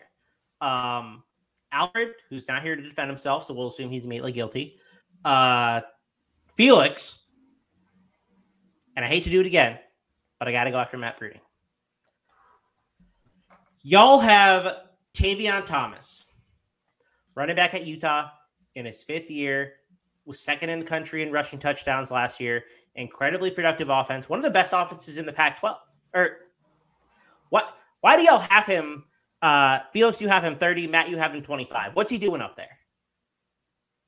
Um, Alfred, who's not here to defend himself, so we'll assume he's immediately guilty. Uh, Felix, and I hate to do it again, but I got to go after Matt Brooding. Y'all have Tavion Thomas, running back at Utah in his fifth year, was second in the country in rushing touchdowns last year. Incredibly productive offense, one of the best offenses in the Pac-12. Or what? Why do y'all have him? Uh, Felix, you have him thirty. Matt, you have him twenty-five. What's he doing up there?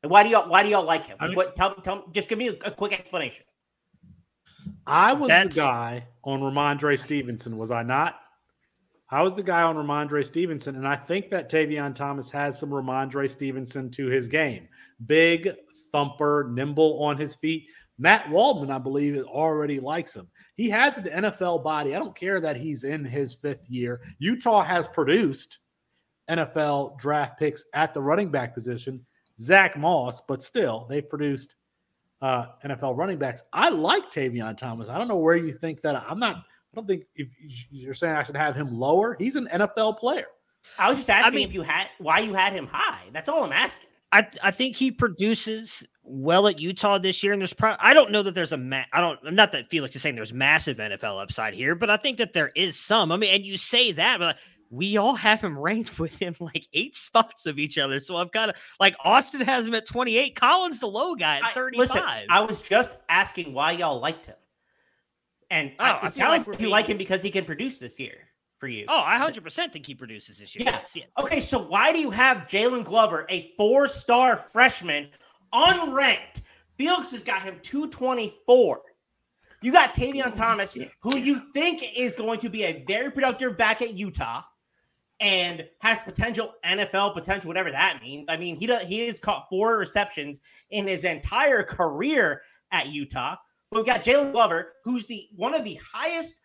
And why do y'all? Why do y'all like him? Mean- what? Tell, tell. Just give me a, a quick explanation. I was That's- the guy on Rhamondre Stevenson, was I not? I was the guy on Rhamondre Stevenson, and I think that Tavion Thomas has some Rhamondre Stevenson to his game. Big thumper, nimble on his feet. Matt Waldman, I believe, already likes him. He has an NFL body. I don't care that he's in his fifth year. Utah has produced NFL draft picks at the running back position. Zach Moss, but still, they've produced uh, NFL running backs. I like Tavion Thomas. I don't know where you think that. I'm not. I don't think if you're saying I should have him lower. He's an NFL player. I was just asking mean- if you had why you had him high. That's all I'm asking. I I think he produces well at Utah this year, and there's pro- I don't know that there's a ma- I don't not that Felix is saying there's massive NFL upside here, but I think that there is some. I mean, and you say that, but like, we all have him ranked within like eight spots of each other. So I've got like Austin has him at 28, Collins the low guy at I- 35. listen, I was just asking why y'all liked him, and Oh, I- I it sounds like you like him because he can produce this year for you. oh, I 100% think he produces this year. Yeah. Yes, yes. Okay, so why do you have Jaylon Glover, a four-star freshman, unranked? Felix has got him 224. You got Tavion Thomas, who you think is going to be a very productive back at Utah and has potential NFL potential, whatever that means. I mean, he does, he has caught four receptions in his entire career at Utah. But we got Jaylon Glover, who's the one of the highest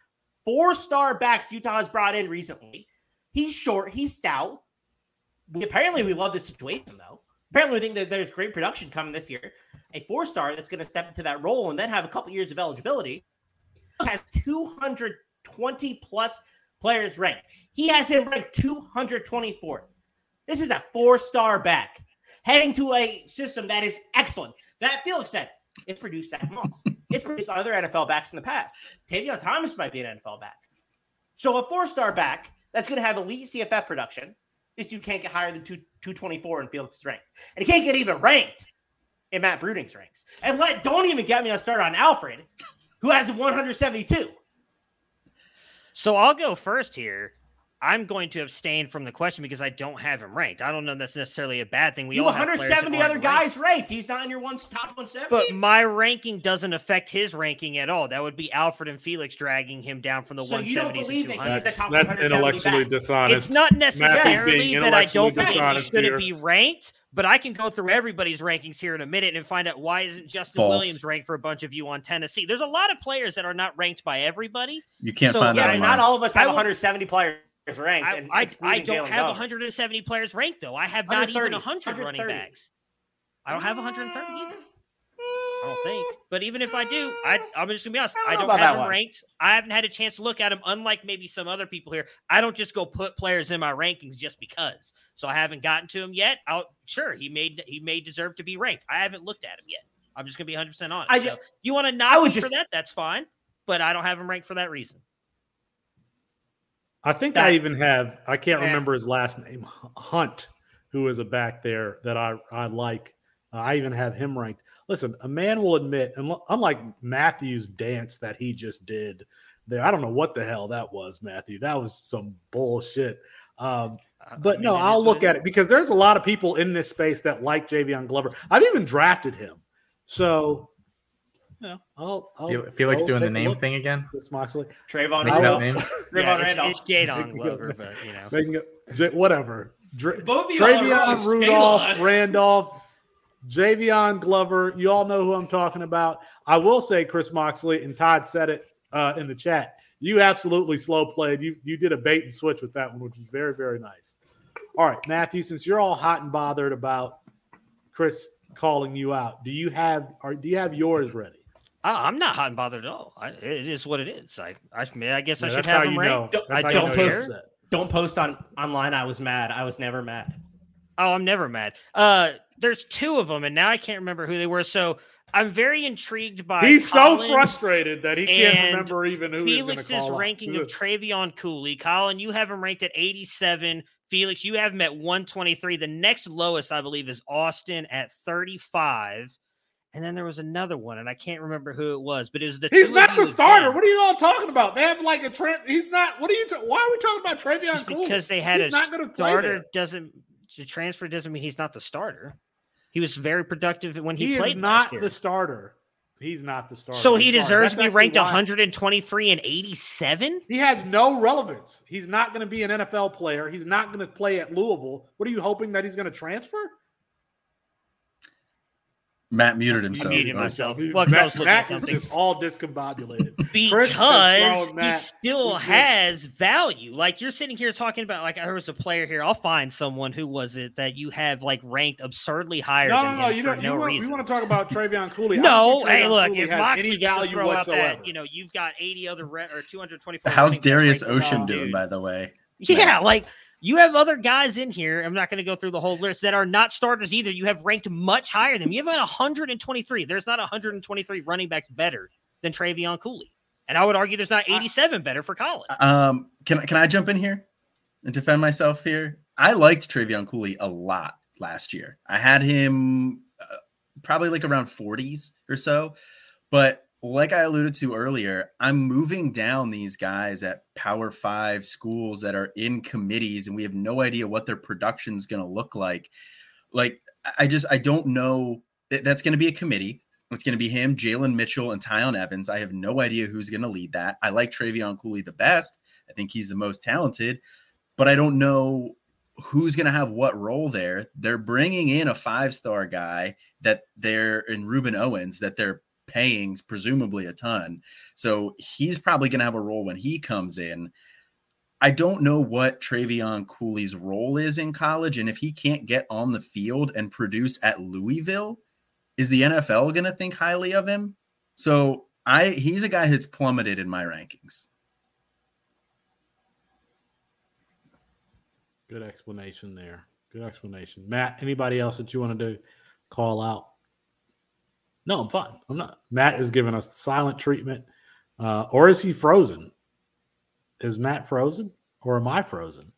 four-star backs Utah has brought in recently. He's short, he's stout. We, apparently, we love this situation though. Apparently, we think that there's great production coming this year. A four-star that's going to step into that role and then have a couple years of eligibility has 220 plus players ranked. He has him ranked 224th. This is a four-star back heading to a system that is excellent. That Felix said it's produced Zach Moss. it's produced other NFL backs in the past. Tavion Thomas might be an NFL back. So a four-star back that's going to have elite CFF production. This dude can't get higher than two, 224 in Felix's ranks. And he can't get even ranked in Matt Brooding's ranks. And let don't even get me on start on Alfred, who has a 172. So I'll go first here. I'm going to abstain from the question because I don't have him ranked. I don't know that's necessarily a bad thing. We you all have players that 170 other ranked. guys ranked. He's not in your one top 170. But my ranking doesn't affect his ranking at all. That would be Alfred and Felix dragging him down from the So you don't 170s believe and that he's the top That's 170 intellectually back. dishonest. It's not necessarily that I don't intellectually think he shouldn't here. be ranked, but I can go through everybody's rankings here in a minute and find out why isn't Justin False. Williams ranked for a bunch of you on Tennessee. There's a lot of players that are not ranked by everybody. You can't So, find Yeah, that but online. not all of us have I will- 170 players ranked. I, and I, I don't Jalen have Glover. 170 players ranked though. I have not even 130, 100 running backs. I don't have 130 uh, either. I don't think. But even if I do, I, uh, I'm just gonna be honest. I I don't don't, have them one. ranked. I haven't had a chance to look at them. Unlike maybe some other people here, I don't just go put players in my rankings just because. So I haven't gotten to him yet. I'll sure he made he may deserve to be ranked. I haven't looked at him yet. I'm just gonna be 100 percent honest. I so you want to I knock would just- for that? That's fine. But I don't have him ranked for that reason. I think That- I even have. I can't Yeah. remember his last name. Hunt, who is a back there that I I like. Uh, I even have him ranked. Listen, a man will admit, and unlike Matthew's dance that he just did there, I don't know what the hell that was, Matthew. That was some bullshit. Um, but I mean, no, I'll look at it because there's a lot of people in this space that like Javion Glover. I've even drafted him. So, you know, I'll, I'll Fel- Felix go doing the name thing again, at This Moxley. Trayvon making I'll- up Randolph. Trayvon Yeah, it's, Randolph. it's Jadon Glover, but you know. Making it, J- whatever. Dr- Both of y'all are wrong. Travion Rudolph, Shalon. Randolph, Javion Glover. You all know who I'm talking about. I will say, Chris Moxley and Todd said it uh, in the chat. You absolutely slow played. You you did a bait and switch with that one, which was very very nice. All right, Matthew. Since you're all hot and bothered about Chris calling you out, do you have or do you have yours ready? I, I'm not hot and bothered at all. I, it is what it is. I I, mean, I guess I Yeah, should that's have how him you know. Don't- That's I how you don't know you're care. upset. Don't post on online. I was mad. I was never mad. Oh, I'm never mad. Uh, there's two of them, and now I can't remember who they were. So I'm very intrigued by. He's so frustrated that he can't remember even who he's Felix's call. ranking of Travion Cooley. Colin, you have him ranked at 87. Felix, you have him at 123. The next lowest, I believe, is Austin at 35. And then there was another one, and I can't remember who it was, but it was the He's not the starter. again. What are you all talking about? They have like a trend. He's not. What are you? Ta- why are we talking about Travion Just because they had He's a not going to play starter doesn't the transfer doesn't mean he's not the starter. He was very productive when he, He, played not the starter. He's not the starter. So he deserves to be ranked why- 123 and 87. He has no relevance. He's not going to be an NFL player. He's not going to play at Louisville. What are you hoping that he's going to transfer? Matt muted I himself. muted Oh, myself. Dude, Well, 'cause I was Matt, at Matt is just all discombobulated. Because he Matt. still He's just- has value. Like you're sitting here talking about, like there was a player here. I'll find someone who was it that you have like ranked absurdly higher. No, than no, no. You don't. You want, reason. we want to talk about Travion Cooley. No, hey, look, Cooley if has Moxley any value throw out that, you know, you've got 80 other re- or 224. How's Darius Ocean doing, dude. by the way? Yeah, like you have other guys in here. I'm not going to go through the whole list that are not starters either. You have ranked much higher than you have at 123. There's not 123 running backs better than Travion Cooley, and I would argue there's not 87 better for Colin. Um, can I- can I jump in here and defend myself here? I liked Travion Cooley a lot last year. I had him uh, probably like around 40s or so, but like I alluded to earlier, I'm moving down these guys at Power Five schools that are in committees, and we have no idea what their production is going to look like. Like, I just I don't know. That- That's going to be a committee. It's going to be him, Jalen Mitchell, and Tiyon Evans. I have no idea who's going to lead that. I like Travion Cooley the best. I think he's the most talented, but I don't know who's going to have what role there. They're bringing in a five star guy that they're in Rueben Owens that they're paying presumably a ton. So he's probably going to have a role when he comes in. I don't know what Travion Cooley's role is in college. And if he can't get on the field and produce at Louisville, is the NFL going to think highly of him? So I he's a guy that's plummeted in my rankings. Good explanation there. Good explanation. Matt, anybody else that you want to do call out? No, I'm fine. I'm not. Matt is giving us silent treatment. Uh, or is he frozen? Is Matt frozen or am I frozen?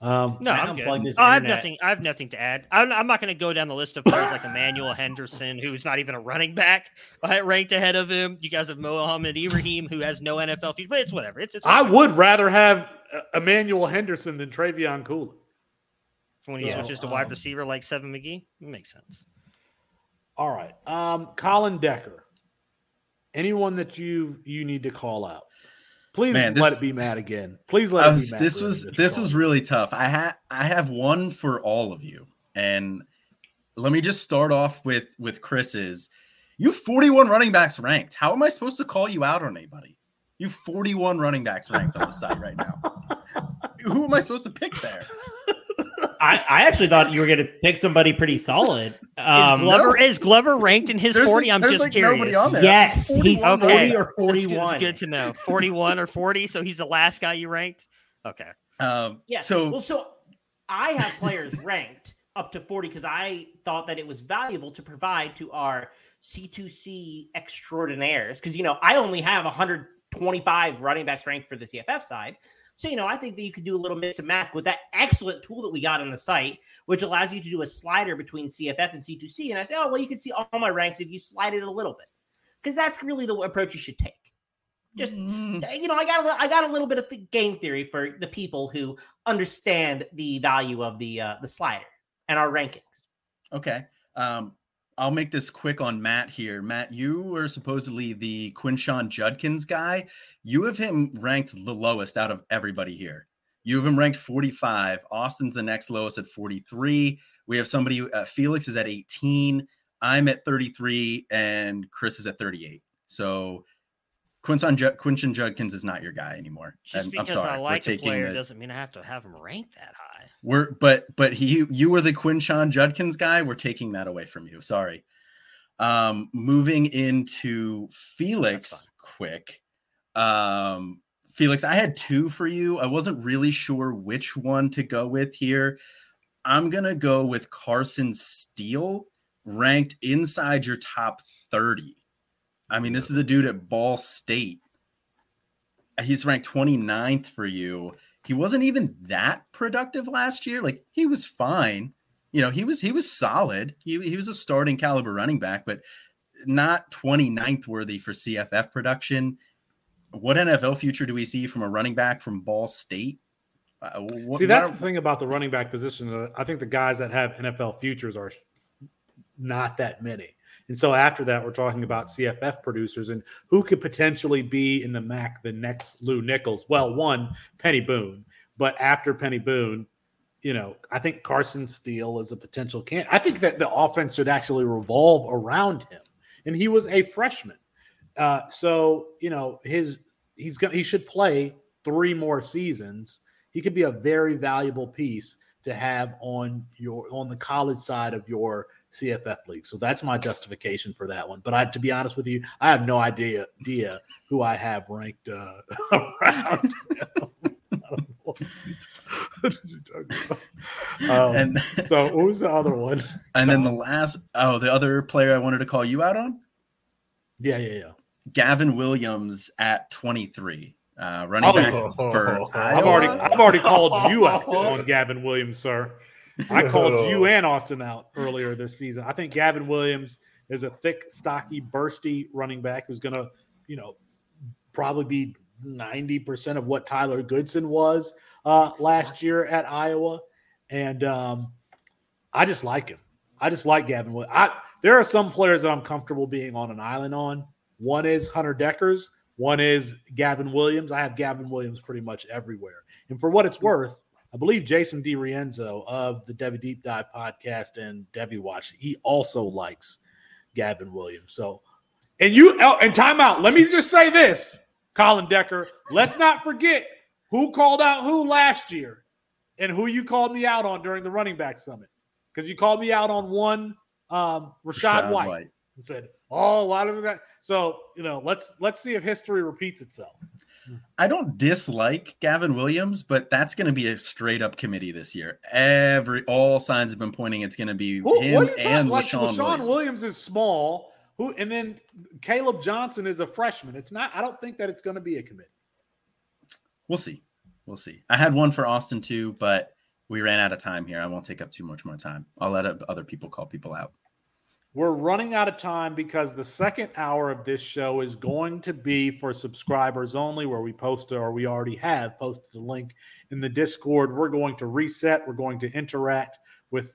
Um, No, I'm good. unplugged his Oh, I have nothing. I have nothing to add. I'm, I'm not going to go down the list of players like Emmanuel Henderson, who's not even a running back, uh, ranked ahead of him. You guys have Mohamed Ibrahim, who has no NFL future, but it's whatever. It's, it's I would rather have uh, Emmanuel Henderson than Travion Cooley. when he Yeah, switches to wide um, receiver like Seven McGee. It makes sense. All right. Um, Colin Decker. Anyone that you you need to call out. Please Man, let it be Matt again. Please let I it be Matt. this was this was really tough. I had I have one for all of you, and let me just start off with with Chris's. You 41 running backs ranked. How am I supposed to call you out on anybody? You 41 running backs ranked on the site right now. Who am I supposed to pick there? I, I actually thought you were going to pick somebody pretty solid. Um, is Glover no. is Glover ranked in his There's, forty? I'm just like curious. nobody on there. Yes, There's he's 41 Okay. forty or That's good- it's forty-one. good to know. Forty-one or forty. So he's the last guy you ranked. Okay. Um, Yeah. So well, so I have players ranked up to 40 because I thought that it was valuable to provide to our C2C extraordinaires. Because, you know, I only have 125 running backs ranked for the CFF side. So, you know, I think that you could do a little mix and match with that excellent tool that we got on the site, which allows you to do a slider between CFF and C2C. And I say, oh, well, you can see all my ranks if you slide it a little bit. Because that's really the approach you should take. Just mm, you know, I got a, I got a little bit of the game theory for the people who understand the value of the uh, the slider and our rankings. Okay. Um, I'll make this quick on Matt here. Matt, you were supposedly the Quinshon Judkins guy. You have him ranked the lowest out of everybody here. You have him ranked 45. Austin's the next lowest at 43. We have somebody, uh, Felix is at 18. I'm at 33, and Chris is at 38. So Quinton, Ju- Quinton Judkins is not your guy anymore. Just I'm, because I'm sorry. I like We're a player the, doesn't mean I have to have him ranked that high. we're but but he you were the Quinshon Judkins guy. We're taking that away from you. Sorry. Um, moving into Felix quick. Um, Felix, I had two for you. I wasn't really sure which one to go with here. I'm gonna go with Carson Steele, ranked inside your top 30. I mean, this is a dude at Ball State. He's ranked 29th for you. He wasn't even that productive last year. Like he was fine. You know, he was he was solid. He, he was a starting caliber running back, but not 29th worthy for CFF production. What NFL future do we see from a running back from Ball State? Uh, what, See, that's the thing about the running back position. I think the guys that have NFL futures are not that many. And so after that, we're talking about CFF producers and who could potentially be in the MAC the next Lew Nichols. Well, one, Penny Boone. But after Penny Boone, you know, I think Carson Steele is a potential can. I think that the offense should actually revolve around him. And he was a freshman. Uh, so, you know, his he's going he should play three more seasons. He could be a very valuable piece to have on your on the college side of your CFF league. So that's my justification for that one. But I, to be honest with you, I have no idea, idea who I have ranked uh, around. um, and so what was the other one? and then the last oh the other player I wanted to call you out on Yeah, yeah, yeah. Gavin Williams at 23. Uh, running Oh, back yeah. for I've already I've already called you out on Gavin Williams, sir. I called you and Austin out earlier this season. I think Gavin Williams is a thick, stocky, bursty running back who's going to, you know, probably be 90% of what Tyler Goodson was uh, last year at Iowa. And um, I just like him. I just like Gavin Williams. I, there are some players that I'm comfortable being on an island on. One is Hunter Dekkers. One is Gavin Williams. I have Gavin Williams pretty much everywhere. And for what it's worth, I believe Jason DiRienzo of the Devy Deep Dive podcast and Devy Watch, he also likes Gavin Williams. So, and you, oh, and timeout. Let me just say this, Colin Decker. Let's not forget who called out who last year and who you called me out on during the running back summit. Because you called me out on one um, Rashad, Rachaad White, White. and said, "Oh, why did we got?" So you know, let's let's see if history repeats itself. I don't dislike Gavin Williams, but that's going to be a straight up committee this year. Every all signs have been pointing it's going to be him what are you talking and like? LaShawn, Leshon Williams. Williams. is small. Who and then Kaleb Johnson is a freshman. It's not. I don't think that it's going to be a committee. We'll see. We'll see. I had one for Austin too, but we ran out of time here. I won't take up too much more time. I'll let other people call people out. We're running out of time because the second hour of this show is going to be for subscribers only, where we post or we already have posted a link in the Discord. We're going to reset, we're going to interact with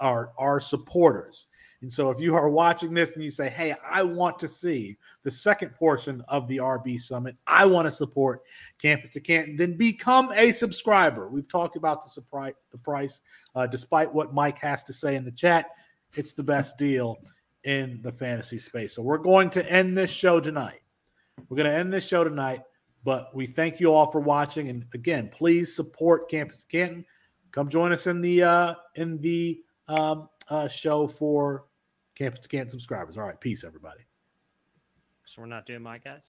our, our supporters. And so if you are watching this and you say, Hey, I want to see the second portion of the RB Summit, I want to support Campus to Canton, then become a subscriber. We've talked about the, surprise, the price, uh, despite what Mike has to say in the chat it's the best deal in the fantasy space. So we're going to end this show tonight. We're going to end this show tonight, but we thank you all for watching. And again, please support Campus Canton. Come join us in the uh, in the um, uh, show for Campus to Canton subscribers. All right, peace, everybody. So we're not doing my guys.